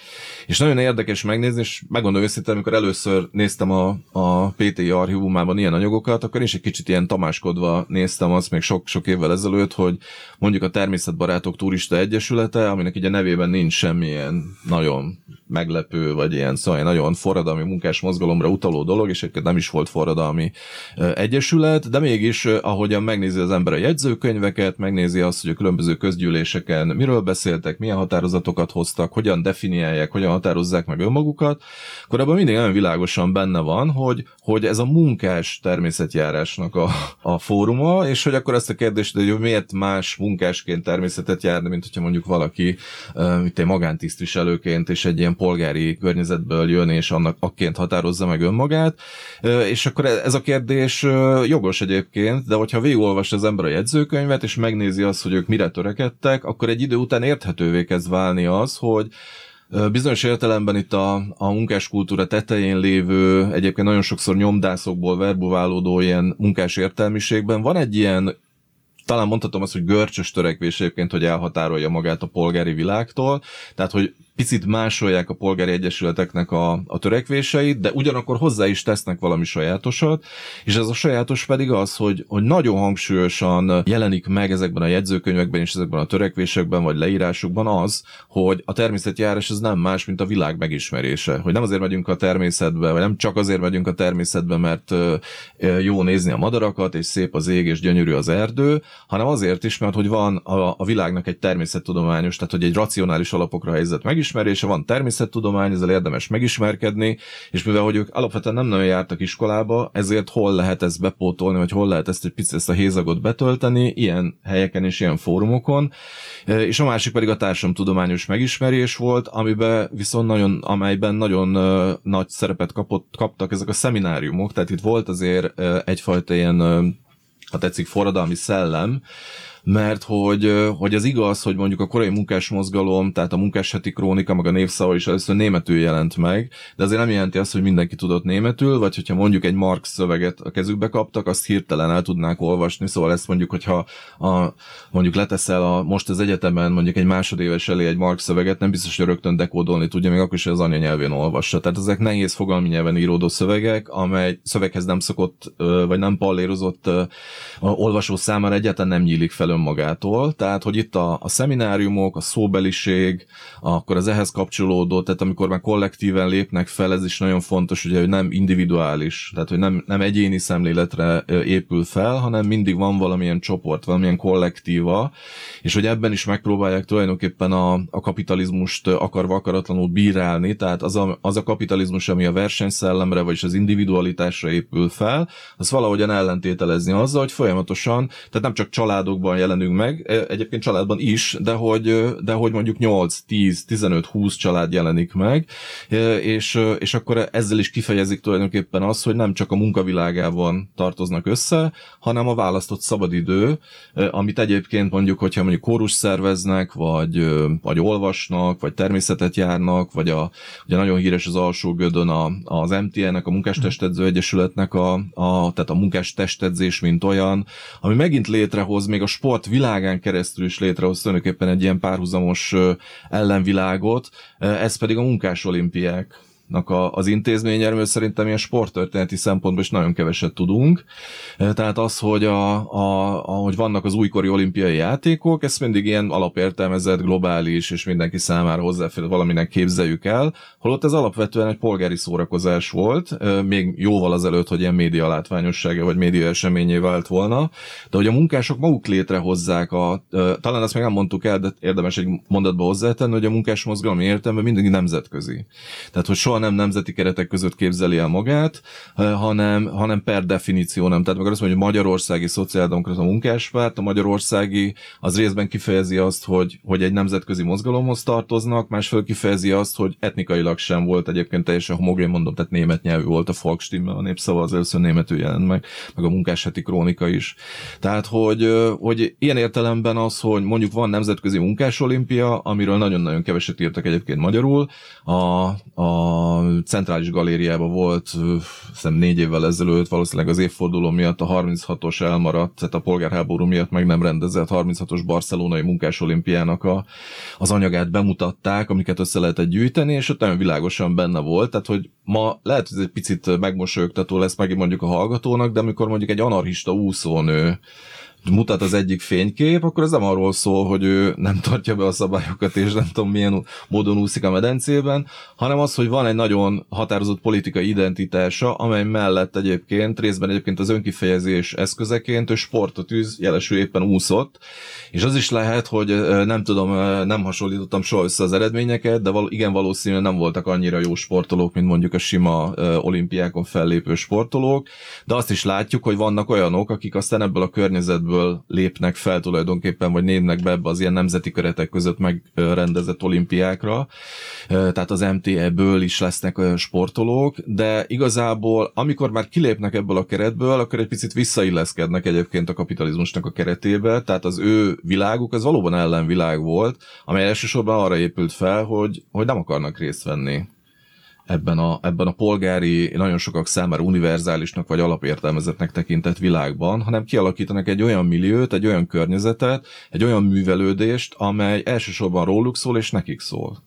És nagyon érdekes megnézni, és megmondom őszintén, amikor először néztem a, a PTI archívumában ilyen anyagokat, akkor is egy kicsit ilyen tamáskodva néztem azt még sok-sok évvel ezelőtt, hogy mondjuk a Természetbarátok Turista Egyesülete, aminek ugye nevében nincs semmilyen nagyon meglepő, vagy ilyen szóval nagyon forradalmi munkás mozgalomra utaló dolog, és egyébként nem is volt forradalmi egyesület, de mégis ahogyan megnézi az ember a jegyzőkönyveket, megnézi azt, hogy a különböző közgyűléseken miről beszéltek, milyen határozatokat hoztak, hogyan definiálják, hogyan határozzák meg önmagukat, akkor abban mindig nagyon világosan benne van, hogy, hogy ez a munkás természetjárásnak a, a fóruma, és hogy akkor ezt a kérdést, hogy miért más munkásként természetet járni, mint hogyha mondjuk valaki, mint egy magántisztviselőként és egy ilyen polgári környezetből jön, és annak akként határozza meg önmagát, és akkor ez a kérdés jogos egyébként, de hogyha végigolvas az ember a jegyzőkönyvet, és megnézi azt, hogy ők mire törekedtek, akkor egy idő után érthetővé kezd válni az, hogy Bizonyos értelemben itt a, a munkáskultúra tetején lévő, egyébként nagyon sokszor nyomdászokból verbuválódó ilyen munkás értelmiségben van egy ilyen talán mondhatom azt, hogy görcsös törekvés egyébként, hogy elhatárolja magát a polgári világtól, tehát hogy picit másolják a polgári egyesületeknek a, a törekvéseit, de ugyanakkor hozzá is tesznek valami sajátosat, és ez a sajátos pedig az, hogy, hogy nagyon hangsúlyosan jelenik meg ezekben a jegyzőkönyvekben és ezekben a törekvésekben vagy leírásokban az, hogy a természetjárás ez nem más, mint a világ megismerése. Hogy nem azért megyünk a természetbe, vagy nem csak azért megyünk a természetbe, mert jó nézni a madarakat, és szép az ég, és gyönyörű az erdő, hanem azért is, mert hogy van a, a világnak egy természettudományos, tehát hogy egy racionális alapokra helyezett meg megismerése, van természettudomány, ezzel érdemes megismerkedni, és mivel hogy ők alapvetően nem nagyon jártak iskolába, ezért hol lehet ezt bepótolni, vagy hol lehet ezt egy picit ezt a hézagot betölteni, ilyen helyeken és ilyen fórumokon. E, és a másik pedig a társadalomtudományos megismerés volt, amiben viszont nagyon, amelyben nagyon uh, nagy szerepet kapott, kaptak ezek a szemináriumok, tehát itt volt azért uh, egyfajta ilyen ha tetszik, forradalmi szellem, mert hogy, hogy az igaz, hogy mondjuk a korai munkás mozgalom, tehát a munkásheti krónika, meg a névszava is először németül jelent meg, de azért nem jelenti azt, hogy mindenki tudott németül, vagy hogyha mondjuk egy Marx szöveget a kezükbe kaptak, azt hirtelen el tudnák olvasni, szóval ezt mondjuk, hogyha a, mondjuk leteszel a, most az egyetemen mondjuk egy másodéves elé egy Marx szöveget, nem biztos, hogy rögtön dekódolni tudja, még akkor is az anyanyelvén olvassa. Tehát ezek nehéz fogalmi nyelven íródó szövegek, amely szöveghez nem szokott, vagy nem pallérozott olvasó számára egyáltalán nem nyílik fel önmagától, tehát hogy itt a, a szemináriumok, a szóbeliség, akkor az ehhez kapcsolódó, tehát amikor már kollektíven lépnek fel, ez is nagyon fontos, ugye, hogy nem individuális, tehát hogy nem, nem egyéni szemléletre épül fel, hanem mindig van valamilyen csoport, valamilyen kollektíva, és hogy ebben is megpróbálják tulajdonképpen a, a kapitalizmust akarva akaratlanul bírálni, tehát az a, az a kapitalizmus, ami a versenyszellemre, vagy az individualitásra épül fel, az valahogyan ellentételezni azzal, hogy folyamatosan, tehát nem csak családokban jelenünk meg, egyébként családban is, de hogy, de hogy mondjuk 8, 10, 15, 20 család jelenik meg, és, és akkor ezzel is kifejezik tulajdonképpen azt, hogy nem csak a munkavilágában tartoznak össze, hanem a választott szabadidő, amit egyébként mondjuk, hogyha mondjuk kórus szerveznek, vagy, vagy olvasnak, vagy természetet járnak, vagy a, ugye nagyon híres az alsó gödön a, az MTN-nek, a Munkástestedző Egyesületnek a, a, tehát a munkástestedzés, mint olyan, ami megint létrehoz, még a sport világán keresztül is létrehoz tulajdonképpen egy ilyen párhuzamos ellenvilágot, ez pedig a munkás olimpiák a, az intézményerről szerintem ilyen sporttörténeti szempontból is nagyon keveset tudunk. Tehát az, hogy a, a, ahogy vannak az újkori olimpiai játékok, ez mindig ilyen alapértelmezett, globális, és mindenki számára hozzáférő valaminek képzeljük el, holott ez alapvetően egy polgári szórakozás volt, még jóval azelőtt, hogy ilyen média látványossága vagy média eseményé vált volna, de hogy a munkások maguk létrehozzák a, talán ezt még nem mondtuk el, de érdemes egy mondatba hozzátenni, hogy a munkás mozgalom értelme mindig nemzetközi. Tehát, hogy soha nem nemzeti keretek között képzeli el magát, hanem, hanem per definíció nem. Tehát meg azt mondja, hogy Magyarországi Szociáldemokrata Munkáspárt, a magyarországi az részben kifejezi azt, hogy, hogy egy nemzetközi mozgalomhoz tartoznak, másfél kifejezi azt, hogy etnikailag sem volt egyébként teljesen homogén, mondom, tehát német nyelvű volt a Volksstimme, a népszava az először németül jelent meg, meg a munkásheti krónika is. Tehát, hogy, hogy ilyen értelemben az, hogy mondjuk van nemzetközi munkásolimpia, amiről nagyon-nagyon keveset írtak egyébként magyarul, a, a Centrális Galériában volt, hiszem négy évvel ezelőtt, valószínűleg az évforduló miatt a 36-os elmaradt, tehát a polgárháború miatt meg nem rendezett 36-os barcelonai munkásolimpiának a, az anyagát bemutatták, amiket össze lehetett gyűjteni, és ott nagyon világosan benne volt, tehát hogy ma lehet, hogy ez egy picit megmosolyogtató lesz megint mondjuk a hallgatónak, de amikor mondjuk egy anarchista úszónő mutat az egyik fénykép, akkor ez nem arról szól, hogy ő nem tartja be a szabályokat, és nem tudom milyen módon úszik a medencében, hanem az, hogy van egy nagyon határozott politikai identitása, amely mellett egyébként, részben egyébként az önkifejezés eszközeként ő sportot űz, jelesül éppen úszott, és az is lehet, hogy nem tudom, nem hasonlítottam soha össze az eredményeket, de val- igen valószínűleg nem voltak annyira jó sportolók, mint mondjuk a sima olimpiákon fellépő sportolók, de azt is látjuk, hogy vannak olyanok, akik aztán ebből a környezetből ebből lépnek fel tulajdonképpen, vagy néznek be ebbe az ilyen nemzeti keretek között megrendezett olimpiákra, tehát az MTE-ből is lesznek olyan sportolók, de igazából amikor már kilépnek ebből a keretből, akkor egy picit visszailleszkednek egyébként a kapitalizmusnak a keretébe, tehát az ő világuk az valóban ellenvilág volt, amely elsősorban arra épült fel, hogy, hogy nem akarnak részt venni ebben a, ebben a polgári, nagyon sokak számára univerzálisnak vagy alapértelmezetnek tekintett világban, hanem kialakítanak egy olyan milliót, egy olyan környezetet, egy olyan művelődést, amely elsősorban róluk szól és nekik szól.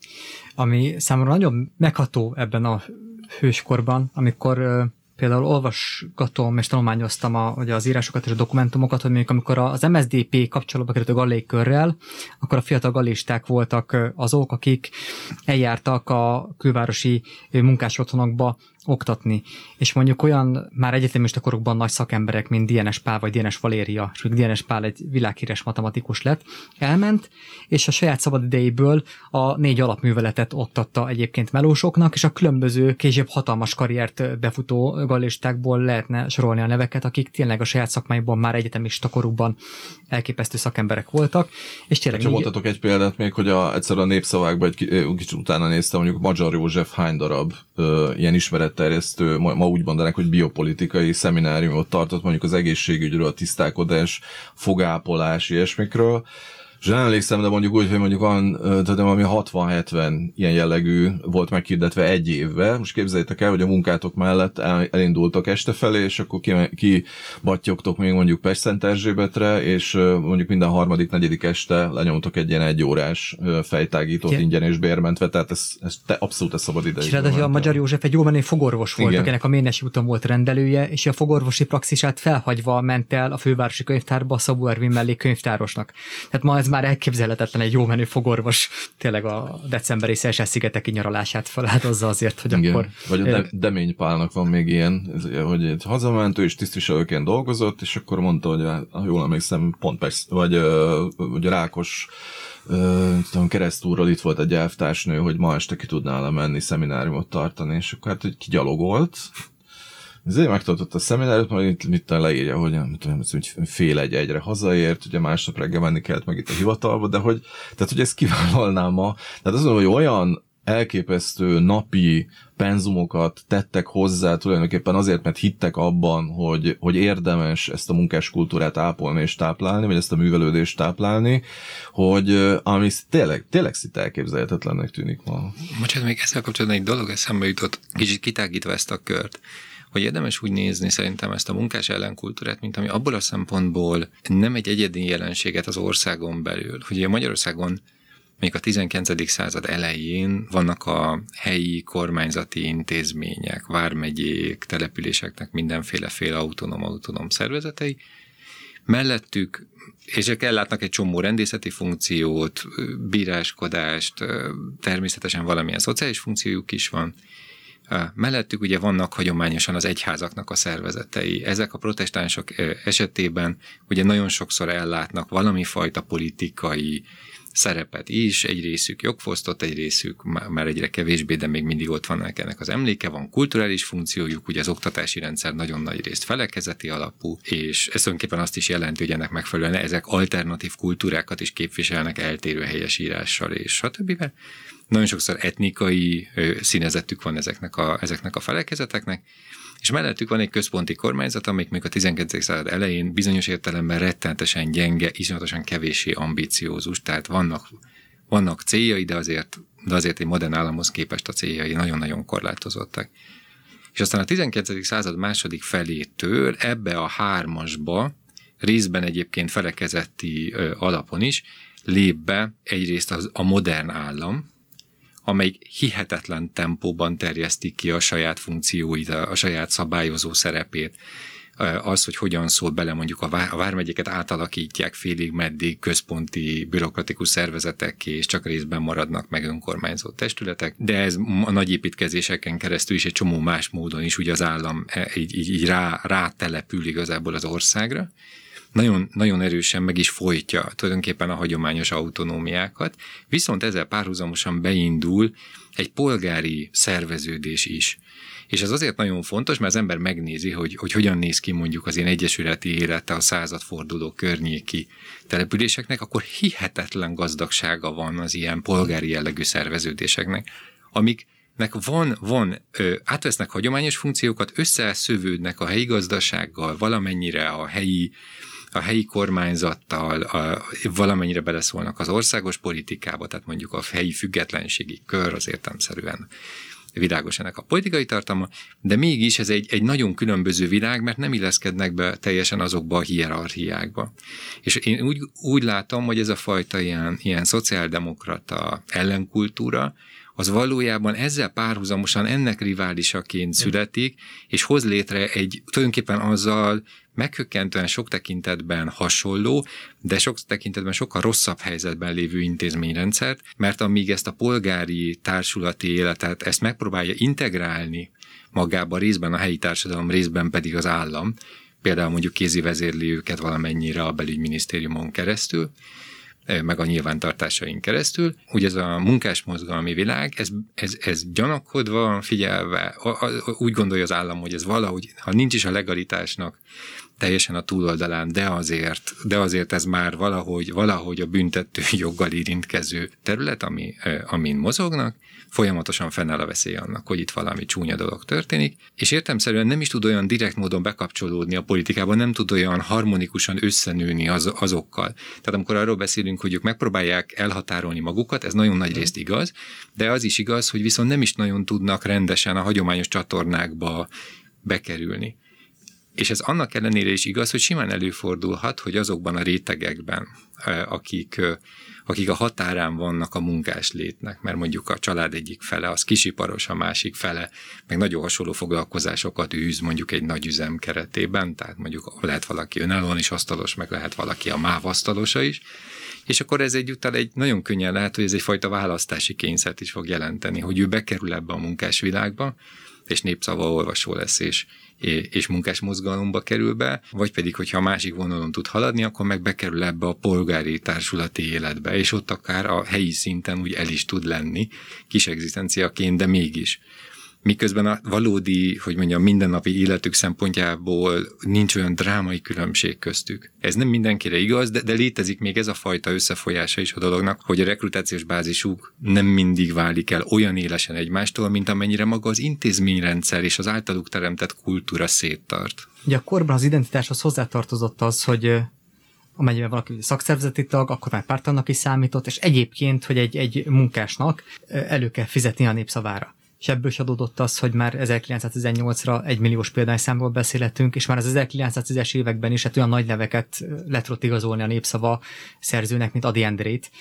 Ami számomra nagyon megható ebben a hőskorban, amikor például olvasgatom és tanulmányoztam a, ugye az írásokat és a dokumentumokat, hogy mondjuk amikor az MSDP kapcsolatba került a gallék körrel, akkor a fiatal gallisták voltak azok, akik eljártak a külvárosi munkás otthonokba oktatni. És mondjuk olyan már egyetemista korokban nagy szakemberek, mint DNS Pál vagy DNS Valéria, és DNS Pál egy világhíres matematikus lett, elment, és a saját szabadidejéből a négy alapműveletet oktatta egyébként melósoknak, és a különböző később hatalmas karriert befutó gallistákból lehetne sorolni a neveket, akik tényleg a saját szakmájukban már egyetemista korukban elképesztő szakemberek voltak. És tényleg Csak mondhatok egy példát még, hogy a, egyszer a népszavákban egy kicsit utána néztem, mondjuk Magyar József hány darab ö, ilyen ismeretterjesztő, ma, ma úgy mondanák, hogy biopolitikai szemináriumot tartott mondjuk az egészségügyről, a tisztálkodás, fogápolás, ilyesmikről, és nem emlékszem, de mondjuk úgy, hogy mondjuk van, tudom, ami 60-70 ilyen jellegű volt meghirdetve egy évbe. Most képzeljétek el, hogy a munkátok mellett elindultok este felé, és akkor ki, ki még mondjuk Pest Szent Erzsébetre, és mondjuk minden harmadik, negyedik este lenyomtok egy ilyen egyórás fejtágítót ingyen és bérmentve, tehát ez, ez te, abszolút a szabad idejű. És a Magyar József egy jó menő fogorvos volt, Igen. akinek a Ménesi úton volt rendelője, és a fogorvosi praxisát felhagyva ment el a fővárosi könyvtárba Szabó Ervin mellé könyvtárosnak. Tehát ma ez már elképzelhetetlen egy jó menő fogorvos tényleg a decemberi Szelsel szigeteki nyaralását feláldozza azért, hogy Igen. akkor... Vagy a de, Demény Pálnak van még ilyen, hogy egy hazament, ő is tisztviselőként dolgozott, és akkor mondta, hogy ha jól emlékszem, pont persze, vagy hogy Rákos tudom, keresztúrral itt volt egy elvtársnő, hogy ma este ki tudnál menni szemináriumot tartani, és akkor hát, hogy kigyalogolt, Ezért megtartott a szemináriumot, majd itt mit leírja, hogy nem tudom, hogy fél egy egyre hazaért, ugye másnap reggel menni kellett meg itt a hivatalba, de hogy, tehát, hogy ez kivállalná ma. Tehát azt mondom, hogy olyan elképesztő napi penzumokat tettek hozzá tulajdonképpen azért, mert hittek abban, hogy, hogy érdemes ezt a munkáskultúrát ápolni és táplálni, vagy ezt a művelődést táplálni, hogy ami tényleg, tényleg szinte elképzelhetetlennek tűnik ma. Bocsánat, még ezzel kapcsolatban egy dolog eszembe jutott, kicsit kitágítva ezt a kört hogy érdemes úgy nézni szerintem ezt a munkás ellenkultúrát, mint ami abból a szempontból nem egy egyedi jelenséget az országon belül. Ugye Magyarországon még a 19. század elején vannak a helyi kormányzati intézmények, vármegyék, településeknek mindenféle fél autonóm, autonóm szervezetei, mellettük, és ők ellátnak egy csomó rendészeti funkciót, bíráskodást, természetesen valamilyen szociális funkciójuk is van, Mellettük ugye vannak hagyományosan az egyházaknak a szervezetei. Ezek a protestánsok esetében ugye nagyon sokszor ellátnak valami fajta politikai szerepet is, egy részük jogfosztott, egy részük már egyre kevésbé, de még mindig ott vannak ennek az emléke, van kulturális funkciójuk, ugye az oktatási rendszer nagyon nagy részt felekezeti alapú, és ez tulajdonképpen azt is jelenti, hogy ennek megfelelően ezek alternatív kultúrákat is képviselnek eltérő helyesírással és stb. Nagyon sokszor etnikai színezetük van ezeknek a, ezeknek a felekezeteknek, és mellettük van egy központi kormányzat, amelyik még a 19. század elején bizonyos értelemben rettenetesen gyenge, iszonyatosan kevéssé ambiciózus, tehát vannak, vannak céljai, de azért, de azért egy modern államhoz képest a céljai nagyon-nagyon korlátozottak. És aztán a 19. század második felétől ebbe a hármasba, részben egyébként felekezetti alapon is, lép be egyrészt az, a modern állam, amelyik hihetetlen tempóban terjesztik ki a saját funkcióit, a, saját szabályozó szerepét, az, hogy hogyan szól bele mondjuk a, vár, a vármegyeket átalakítják félig meddig központi bürokratikus szervezetek és csak részben maradnak meg önkormányzó testületek, de ez a nagy építkezéseken keresztül is egy csomó más módon is ugye az állam e, így, így, így rá, rátelepül igazából az országra nagyon, nagyon erősen meg is folytja tulajdonképpen a hagyományos autonómiákat, viszont ezzel párhuzamosan beindul egy polgári szerveződés is. És ez azért nagyon fontos, mert az ember megnézi, hogy, hogy hogyan néz ki mondjuk az ilyen egyesületi élete a századforduló környéki településeknek, akkor hihetetlen gazdagsága van az ilyen polgári jellegű szerveződéseknek, amik nek van, van ö, átvesznek hagyományos funkciókat, összeszövődnek a helyi gazdasággal, valamennyire a helyi a helyi kormányzattal a, valamennyire beleszólnak az országos politikába, tehát mondjuk a helyi függetlenségi kör az értelmszerűen világos ennek a politikai tartalma, de mégis ez egy, egy nagyon különböző világ, mert nem illeszkednek be teljesen azokba a hierarchiákba. És én úgy, úgy látom, hogy ez a fajta ilyen, ilyen szociáldemokrata ellenkultúra, az valójában ezzel párhuzamosan ennek riválisaként születik, és hoz létre egy tulajdonképpen azzal meghökkentően sok tekintetben hasonló, de sok tekintetben sokkal rosszabb helyzetben lévő intézményrendszert, mert amíg ezt a polgári társulati életet, ezt megpróbálja integrálni magába részben a helyi társadalom, részben pedig az állam, például mondjuk kézi vezérli őket valamennyire a belügyminisztériumon keresztül, meg a nyilvántartásaink keresztül. Ugye ez a munkásmozgalmi világ, ez, ez, ez gyanakodva, figyelve, úgy gondolja az állam, hogy ez valahogy, ha nincs is a legalitásnak teljesen a túloldalán, de azért, de azért ez már valahogy, valahogy a büntető joggal érintkező terület, ami, amin mozognak, folyamatosan fennáll a veszély annak, hogy itt valami csúnya dolog történik, és értemszerűen nem is tud olyan direkt módon bekapcsolódni a politikában, nem tud olyan harmonikusan összenőni az, azokkal. Tehát amikor arról beszélünk, hogy ők megpróbálják elhatárolni magukat, ez nagyon nagy részt igaz, de az is igaz, hogy viszont nem is nagyon tudnak rendesen a hagyományos csatornákba bekerülni. És ez annak ellenére is igaz, hogy simán előfordulhat, hogy azokban a rétegekben, akik, akik a határán vannak a munkás létnek, mert mondjuk a család egyik fele az kisiparos, a másik fele, meg nagyon hasonló foglalkozásokat űz mondjuk egy nagy üzem keretében, tehát mondjuk lehet valaki önállóan is asztalos, meg lehet valaki a MÁV asztalosa is, és akkor ez egyúttal egy nagyon könnyen lehet, hogy ez egyfajta választási kényszert is fog jelenteni, hogy ő bekerül ebbe a munkás világba, és népszava olvasó lesz, és, és munkás mozgalomba kerül be, vagy pedig, hogyha a másik vonalon tud haladni, akkor meg bekerül ebbe a polgári társulati életbe, és ott akár a helyi szinten úgy el is tud lenni, kis egzisztenciaként, de mégis. Miközben a valódi, hogy mondjam, mindennapi életük szempontjából nincs olyan drámai különbség köztük. Ez nem mindenkire igaz, de, de létezik még ez a fajta összefolyása is a dolognak, hogy a rekrutációs bázisuk nem mindig válik el olyan élesen egymástól, mint amennyire maga az intézményrendszer és az általuk teremtett kultúra széttart. Ugye a korban az identitáshoz hozzátartozott az, hogy amennyiben valaki szakszervezeti tag, akkor már pártannak is számított, és egyébként, hogy egy, egy munkásnak elő kell fizetni a népszavára és ebből is adódott az, hogy már 1918-ra egy milliós példányszámról beszélhetünk, és már az 1910-es években is hát olyan nagy neveket lett tudott igazolni a népszava szerzőnek, mint Adi Endrét,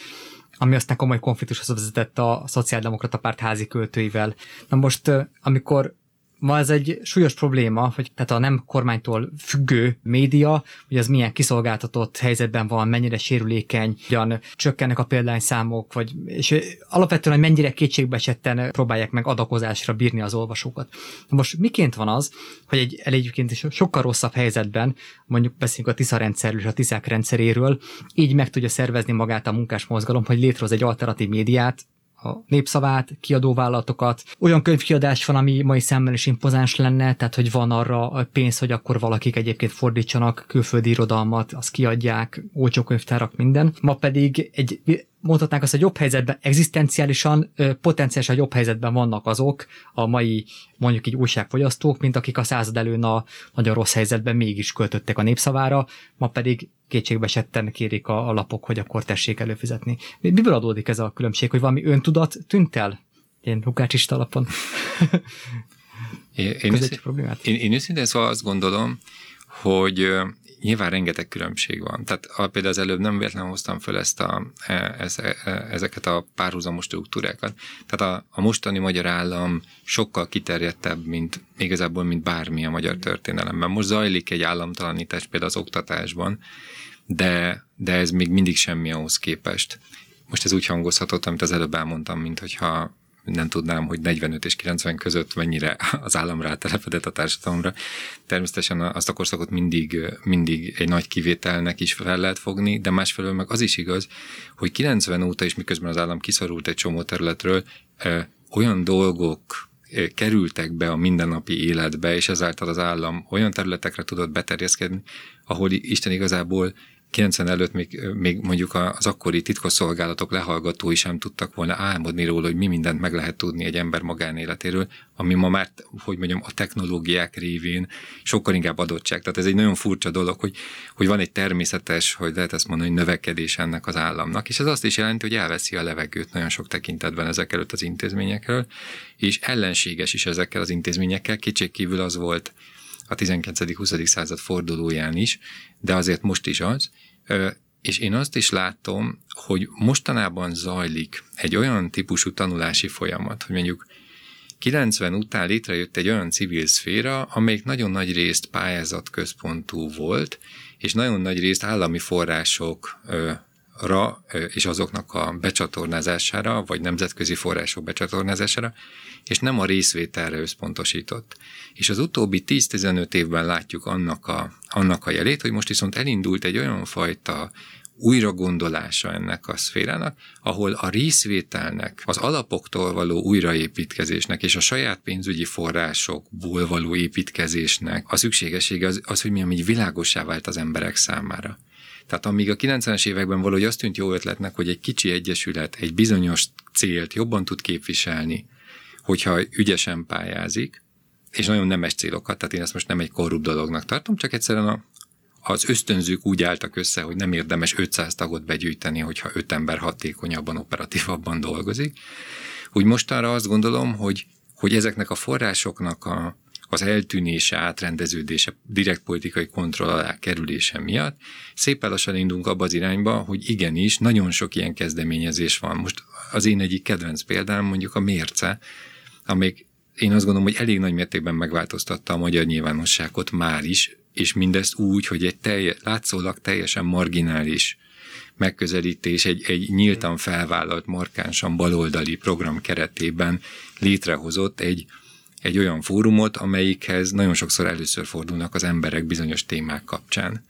ami aztán komoly konfliktushoz vezetett a Szociáldemokrata Párt házi költőivel. Na most, amikor ma ez egy súlyos probléma, hogy tehát a nem kormánytól függő média, hogy az milyen kiszolgáltatott helyzetben van, mennyire sérülékeny, hogyan csökkennek a példányszámok, vagy, és alapvetően, hogy mennyire kétségbesetten próbálják meg adakozásra bírni az olvasókat. Most miként van az, hogy egy egyébként is sokkal rosszabb helyzetben, mondjuk beszélünk a TISZA rendszerről és a TISZÁK rendszeréről, így meg tudja szervezni magát a munkás mozgalom, hogy létrehoz egy alternatív médiát, a népszavát, kiadóvállalatokat. Olyan könyvkiadás van, ami mai szemmel is impozáns lenne, tehát hogy van arra pénz, hogy akkor valakik egyébként fordítsanak külföldi irodalmat, azt kiadják, olcsó könyvtárak, minden. Ma pedig egy mondhatnánk azt, hogy jobb helyzetben, egzisztenciálisan, potenciálisan jobb helyzetben vannak azok a mai mondjuk így újságfogyasztók, mint akik a század előn a nagyon rossz helyzetben mégis költöttek a népszavára, ma pedig kétségbe esetten kérik a, a lapok, hogy akkor tessék előfizetni. Miből adódik ez a különbség, hogy valami öntudat tűnt el? Ilyen lukácsista alapon. én, én, őszintén, én, én őszintén szóval azt gondolom, hogy nyilván rengeteg különbség van. Tehát a, például az előbb nem véletlenül hoztam fel ezt a, e, ez, e, ezeket a párhuzamos struktúrákat. Tehát a, a mostani magyar állam sokkal kiterjedtebb, mint igazából, mint bármi a magyar történelemben. Most zajlik egy államtalanítás például az oktatásban, de, de ez még mindig semmi ahhoz képest. Most ez úgy hangozhatott, amit az előbb elmondtam, mint hogyha nem tudnám, hogy 45 és 90 között mennyire az állam rátelepedett a társadalomra. Természetesen azt a korszakot mindig, mindig egy nagy kivételnek is fel lehet fogni, de másfelől meg az is igaz, hogy 90 óta is miközben az állam kiszorult egy csomó területről, olyan dolgok kerültek be a mindennapi életbe, és ezáltal az állam olyan területekre tudott beterjeszkedni, ahol Isten igazából 90 előtt még, még mondjuk az akkori titkosszolgálatok lehallgatói sem tudtak volna álmodni róla, hogy mi mindent meg lehet tudni egy ember magánéletéről, ami ma már, hogy mondjam, a technológiák révén sokkal inkább adottság. Tehát ez egy nagyon furcsa dolog, hogy, hogy van egy természetes, hogy lehet ezt mondani, hogy növekedés ennek az államnak, és ez azt is jelenti, hogy elveszi a levegőt nagyon sok tekintetben ezek előtt az intézményekről, és ellenséges is ezekkel az intézményekkel. Kétségkívül az volt a 19.-20. század fordulóján is, de azért most is az, és én azt is látom, hogy mostanában zajlik egy olyan típusú tanulási folyamat, hogy mondjuk 90 után létrejött egy olyan civil szféra, amelyik nagyon nagy részt pályázatközpontú volt, és nagyon nagy részt állami forrásokra és azoknak a becsatornázására, vagy nemzetközi források becsatornázására és nem a részvételre összpontosított. És az utóbbi 10-15 évben látjuk annak a, annak a jelét, hogy most viszont elindult egy olyan fajta újra gondolása ennek a szférának, ahol a részvételnek, az alapoktól való újraépítkezésnek és a saját pénzügyi forrásokból való építkezésnek a szükségessége az, az hogy mi ami világosá vált az emberek számára. Tehát amíg a 90-es években valahogy azt tűnt jó ötletnek, hogy egy kicsi egyesület egy bizonyos célt jobban tud képviselni, hogyha ügyesen pályázik, és nagyon nemes célokat, tehát én ezt most nem egy korrupt dolognak tartom, csak egyszerűen a, az ösztönzők úgy álltak össze, hogy nem érdemes 500 tagot begyűjteni, hogyha 5 ember hatékonyabban, operatívabban dolgozik. Úgy mostanra azt gondolom, hogy, hogy ezeknek a forrásoknak a, az eltűnése, átrendeződése, direkt politikai kontroll alá kerülése miatt szépen lassan indulunk abba az irányba, hogy igenis, nagyon sok ilyen kezdeményezés van. Most az én egyik kedvenc példám mondjuk a mérce, amelyik én azt gondolom, hogy elég nagy mértékben megváltoztatta a magyar nyilvánosságot már is, és mindezt úgy, hogy egy telje, látszólag teljesen marginális megközelítés egy, egy nyíltan felvállalt, markánsan baloldali program keretében létrehozott egy, egy olyan fórumot, amelyikhez nagyon sokszor először fordulnak az emberek bizonyos témák kapcsán.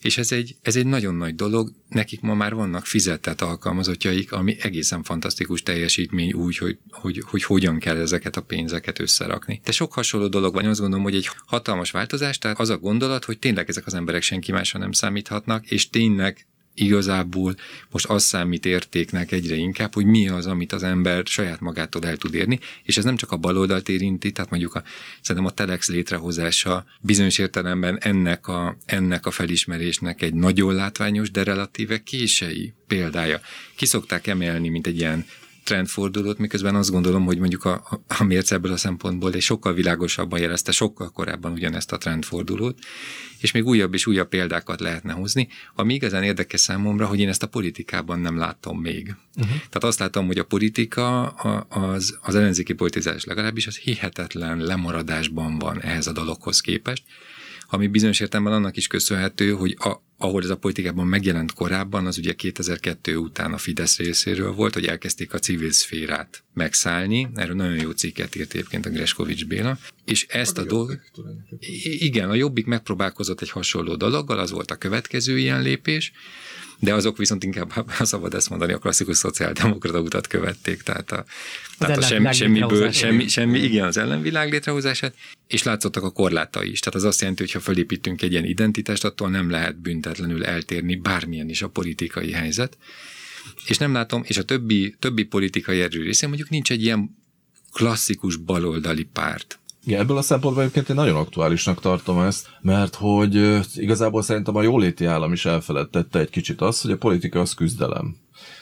És ez egy, ez egy nagyon nagy dolog, nekik ma már vannak fizetett alkalmazottjaik, ami egészen fantasztikus teljesítmény úgy, hogy, hogy, hogy hogyan kell ezeket a pénzeket összerakni. De sok hasonló dolog van, azt gondolom, hogy egy hatalmas változás, tehát az a gondolat, hogy tényleg ezek az emberek senki másra nem számíthatnak, és tényleg igazából most az számít értéknek egyre inkább, hogy mi az, amit az ember saját magától el tud érni, és ez nem csak a baloldalt érinti, tehát mondjuk a, szerintem a Telex létrehozása bizonyos értelemben ennek a, ennek a felismerésnek egy nagyon látványos, de relatíve kései példája. Ki szokták emelni, mint egy ilyen trendfordulót, miközben azt gondolom, hogy mondjuk a, a mérce ebből a szempontból egy sokkal világosabban jelezte sokkal korábban ugyanezt a trendfordulót, és még újabb és újabb példákat lehetne hozni, ami igazán érdekes számomra, hogy én ezt a politikában nem látom még. Uh-huh. Tehát azt látom, hogy a politika, az, az ellenzéki politizás legalábbis, az hihetetlen lemaradásban van ehhez a dologhoz képest, ami bizonyos értelemben annak is köszönhető, hogy a, ahol ez a politikában megjelent korábban, az ugye 2002 után a Fidesz részéről volt, hogy elkezdték a civil szférát megszállni. Erről nagyon jó cikket írt egyébként a Greskovics Béla. És ezt a, a dolgot... Igen, a Jobbik megpróbálkozott egy hasonló dologgal, az volt a következő ilyen lépés, de azok viszont inkább, ha szabad ezt mondani, a klasszikus szociáldemokrata utat követték, tehát a, tehát a semmi, semmiből, semmi, semmi, igen, az ellenvilág létrehozását, és látszottak a korlátai is. Tehát az azt jelenti, hogy ha felépítünk egy ilyen identitást, attól nem lehet büntetlenül eltérni bármilyen is a politikai helyzet. És nem látom, és a többi, többi politikai erő részén mondjuk nincs egy ilyen klasszikus baloldali párt. Igen, ebből a szempontból egyébként én nagyon aktuálisnak tartom ezt, mert hogy igazából szerintem a jóléti állam is elfeledtette egy kicsit azt, hogy a politika az küzdelem.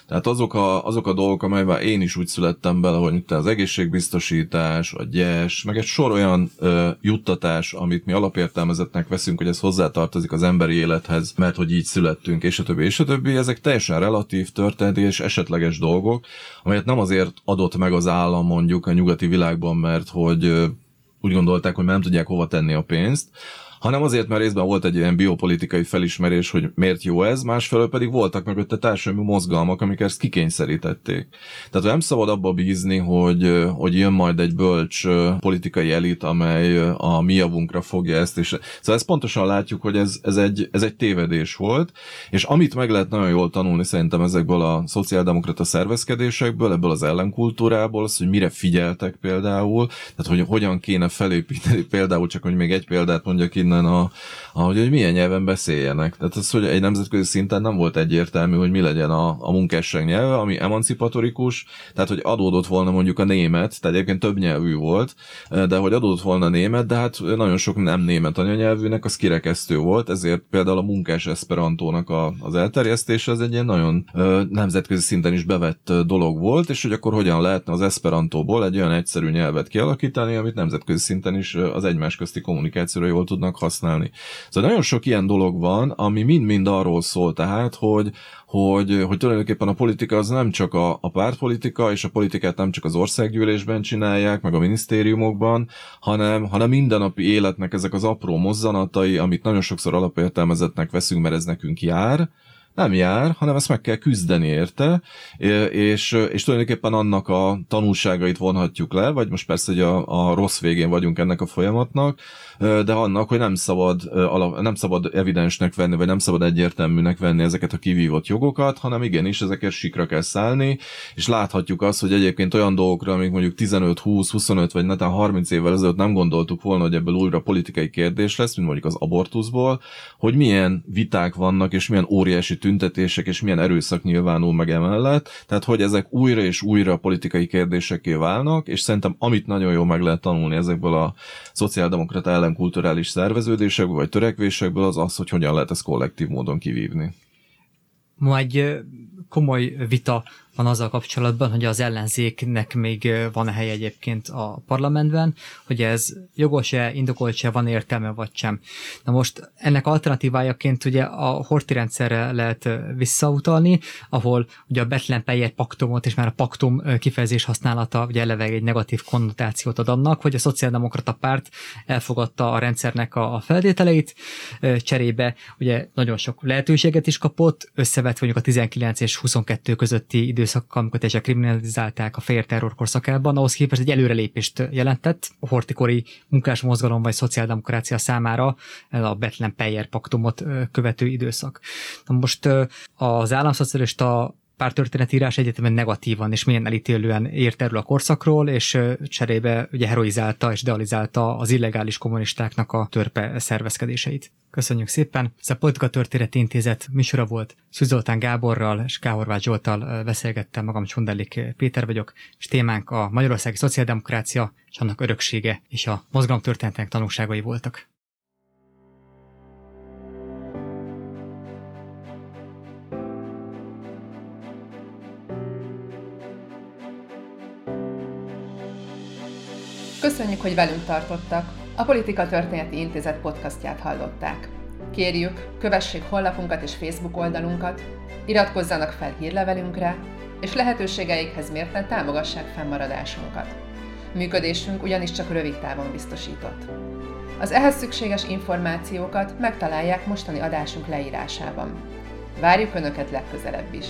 Tehát azok a, azok a dolgok, amelyben én is úgy születtem bele, hogy itt az egészségbiztosítás, a gyes, meg egy sor olyan ö, juttatás, amit mi alapértelmezetnek veszünk, hogy ez hozzátartozik az emberi élethez, mert hogy így születtünk, és a többi, és a többi, ezek teljesen relatív, történeti és esetleges dolgok, amelyet nem azért adott meg az állam mondjuk a nyugati világban, mert hogy úgy gondolták, hogy nem tudják hova tenni a pénzt, hanem azért, mert részben volt egy ilyen biopolitikai felismerés, hogy miért jó ez, másfelől pedig voltak mögötte társadalmi mozgalmak, amik ezt kikényszerítették. Tehát nem szabad abba bízni, hogy, hogy jön majd egy bölcs politikai elit, amely a mi javunkra fogja ezt, és szóval ezt pontosan látjuk, hogy ez, ez, egy, ez egy tévedés volt, és amit meg lehet nagyon jól tanulni szerintem ezekből a szociáldemokrata szervezkedésekből, ebből az ellenkultúrából, az, hogy mire figyeltek például, tehát hogy hogyan kéne felépíteni például, csak hogy még egy példát mondjak innen, innen, a, ahogy hogy milyen nyelven beszéljenek. Tehát az, hogy egy nemzetközi szinten nem volt egyértelmű, hogy mi legyen a, a munkásság nyelve, ami emancipatorikus, tehát hogy adódott volna mondjuk a német, tehát egyébként több nyelvű volt, de hogy adódott volna a német, de hát nagyon sok nem német anyanyelvűnek az kirekesztő volt, ezért például a munkás esperantónak a, az elterjesztése az egy ilyen nagyon ö, nemzetközi szinten is bevett dolog volt, és hogy akkor hogyan lehetne az esperantóból egy olyan egyszerű nyelvet kialakítani, amit nemzetközi szinten is az egymás közti kommunikációra jól tudnak használni. Szóval nagyon sok ilyen dolog van, ami mind-mind arról szól tehát, hogy, hogy, hogy tulajdonképpen a politika az nem csak a, a pártpolitika, és a politikát nem csak az országgyűlésben csinálják, meg a minisztériumokban, hanem, hanem mindennapi életnek ezek az apró mozzanatai, amit nagyon sokszor alapértelmezetnek veszünk, mert ez nekünk jár, nem jár, hanem ezt meg kell küzdeni érte, és, és tulajdonképpen annak a tanulságait vonhatjuk le, vagy most persze, hogy a, a rossz végén vagyunk ennek a folyamatnak, de annak, hogy nem szabad, nem szabad evidensnek venni, vagy nem szabad egyértelműnek venni ezeket a kivívott jogokat, hanem igenis ezeket sikra kell szállni, és láthatjuk azt, hogy egyébként olyan dolgokra, amik mondjuk 15, 20, 25 vagy netán 30 évvel ezelőtt nem gondoltuk volna, hogy ebből újra politikai kérdés lesz, mint mondjuk az abortuszból, hogy milyen viták vannak, és milyen óriási tüntetések, és milyen erőszak nyilvánul meg emellett, tehát hogy ezek újra és újra politikai kérdéseké válnak, és szerintem amit nagyon jól meg lehet tanulni ezekből a szociáldemokrata ellen kulturális szerveződésekből vagy törekvésekből az az, hogy hogyan lehet ezt kollektív módon kivívni. Ma egy komoly vita van azzal kapcsolatban, hogy az ellenzéknek még van -e hely egyébként a parlamentben, hogy ez jogos-e, indokolt-e, van értelme vagy sem. Na most ennek alternatívájaként ugye a horti rendszerre lehet visszautalni, ahol ugye a Betlen paktumot és már a paktum kifejezés használata ugye eleve egy negatív konnotációt ad annak, hogy a szociáldemokrata párt elfogadta a rendszernek a feltételeit, cserébe ugye nagyon sok lehetőséget is kapott, összevet mondjuk a 19 és 22 közötti idő időszak, amikor teljesen kriminalizálták a fehér terror korszakában, ahhoz képest egy előrelépést jelentett a hortikori munkás mozgalom vagy szociáldemokrácia számára a Betlen Peyer paktumot követő időszak. Na most az államszocialista pártörténetírás egyetemen negatívan és milyen elítélően írt erről a korszakról, és cserébe ugye heroizálta és idealizálta az illegális kommunistáknak a törpe szervezkedéseit. Köszönjük szépen! Ez a Politika Történeti Intézet műsora volt. Szűzoltán Gáborral és Káhorváth Zsoltal beszélgettem, magam Csundelik Péter vagyok, és témánk a Magyarországi Szociáldemokrácia és annak öröksége és a mozgalom történetek tanulságai voltak. Köszönjük, hogy velünk tartottak. A Politika Történeti Intézet podcastját hallották. Kérjük, kövessék honlapunkat és Facebook oldalunkat, iratkozzanak fel hírlevelünkre, és lehetőségeikhez mérten támogassák fennmaradásunkat. Működésünk ugyanis csak rövid távon biztosított. Az ehhez szükséges információkat megtalálják mostani adásunk leírásában. Várjuk Önöket legközelebb is!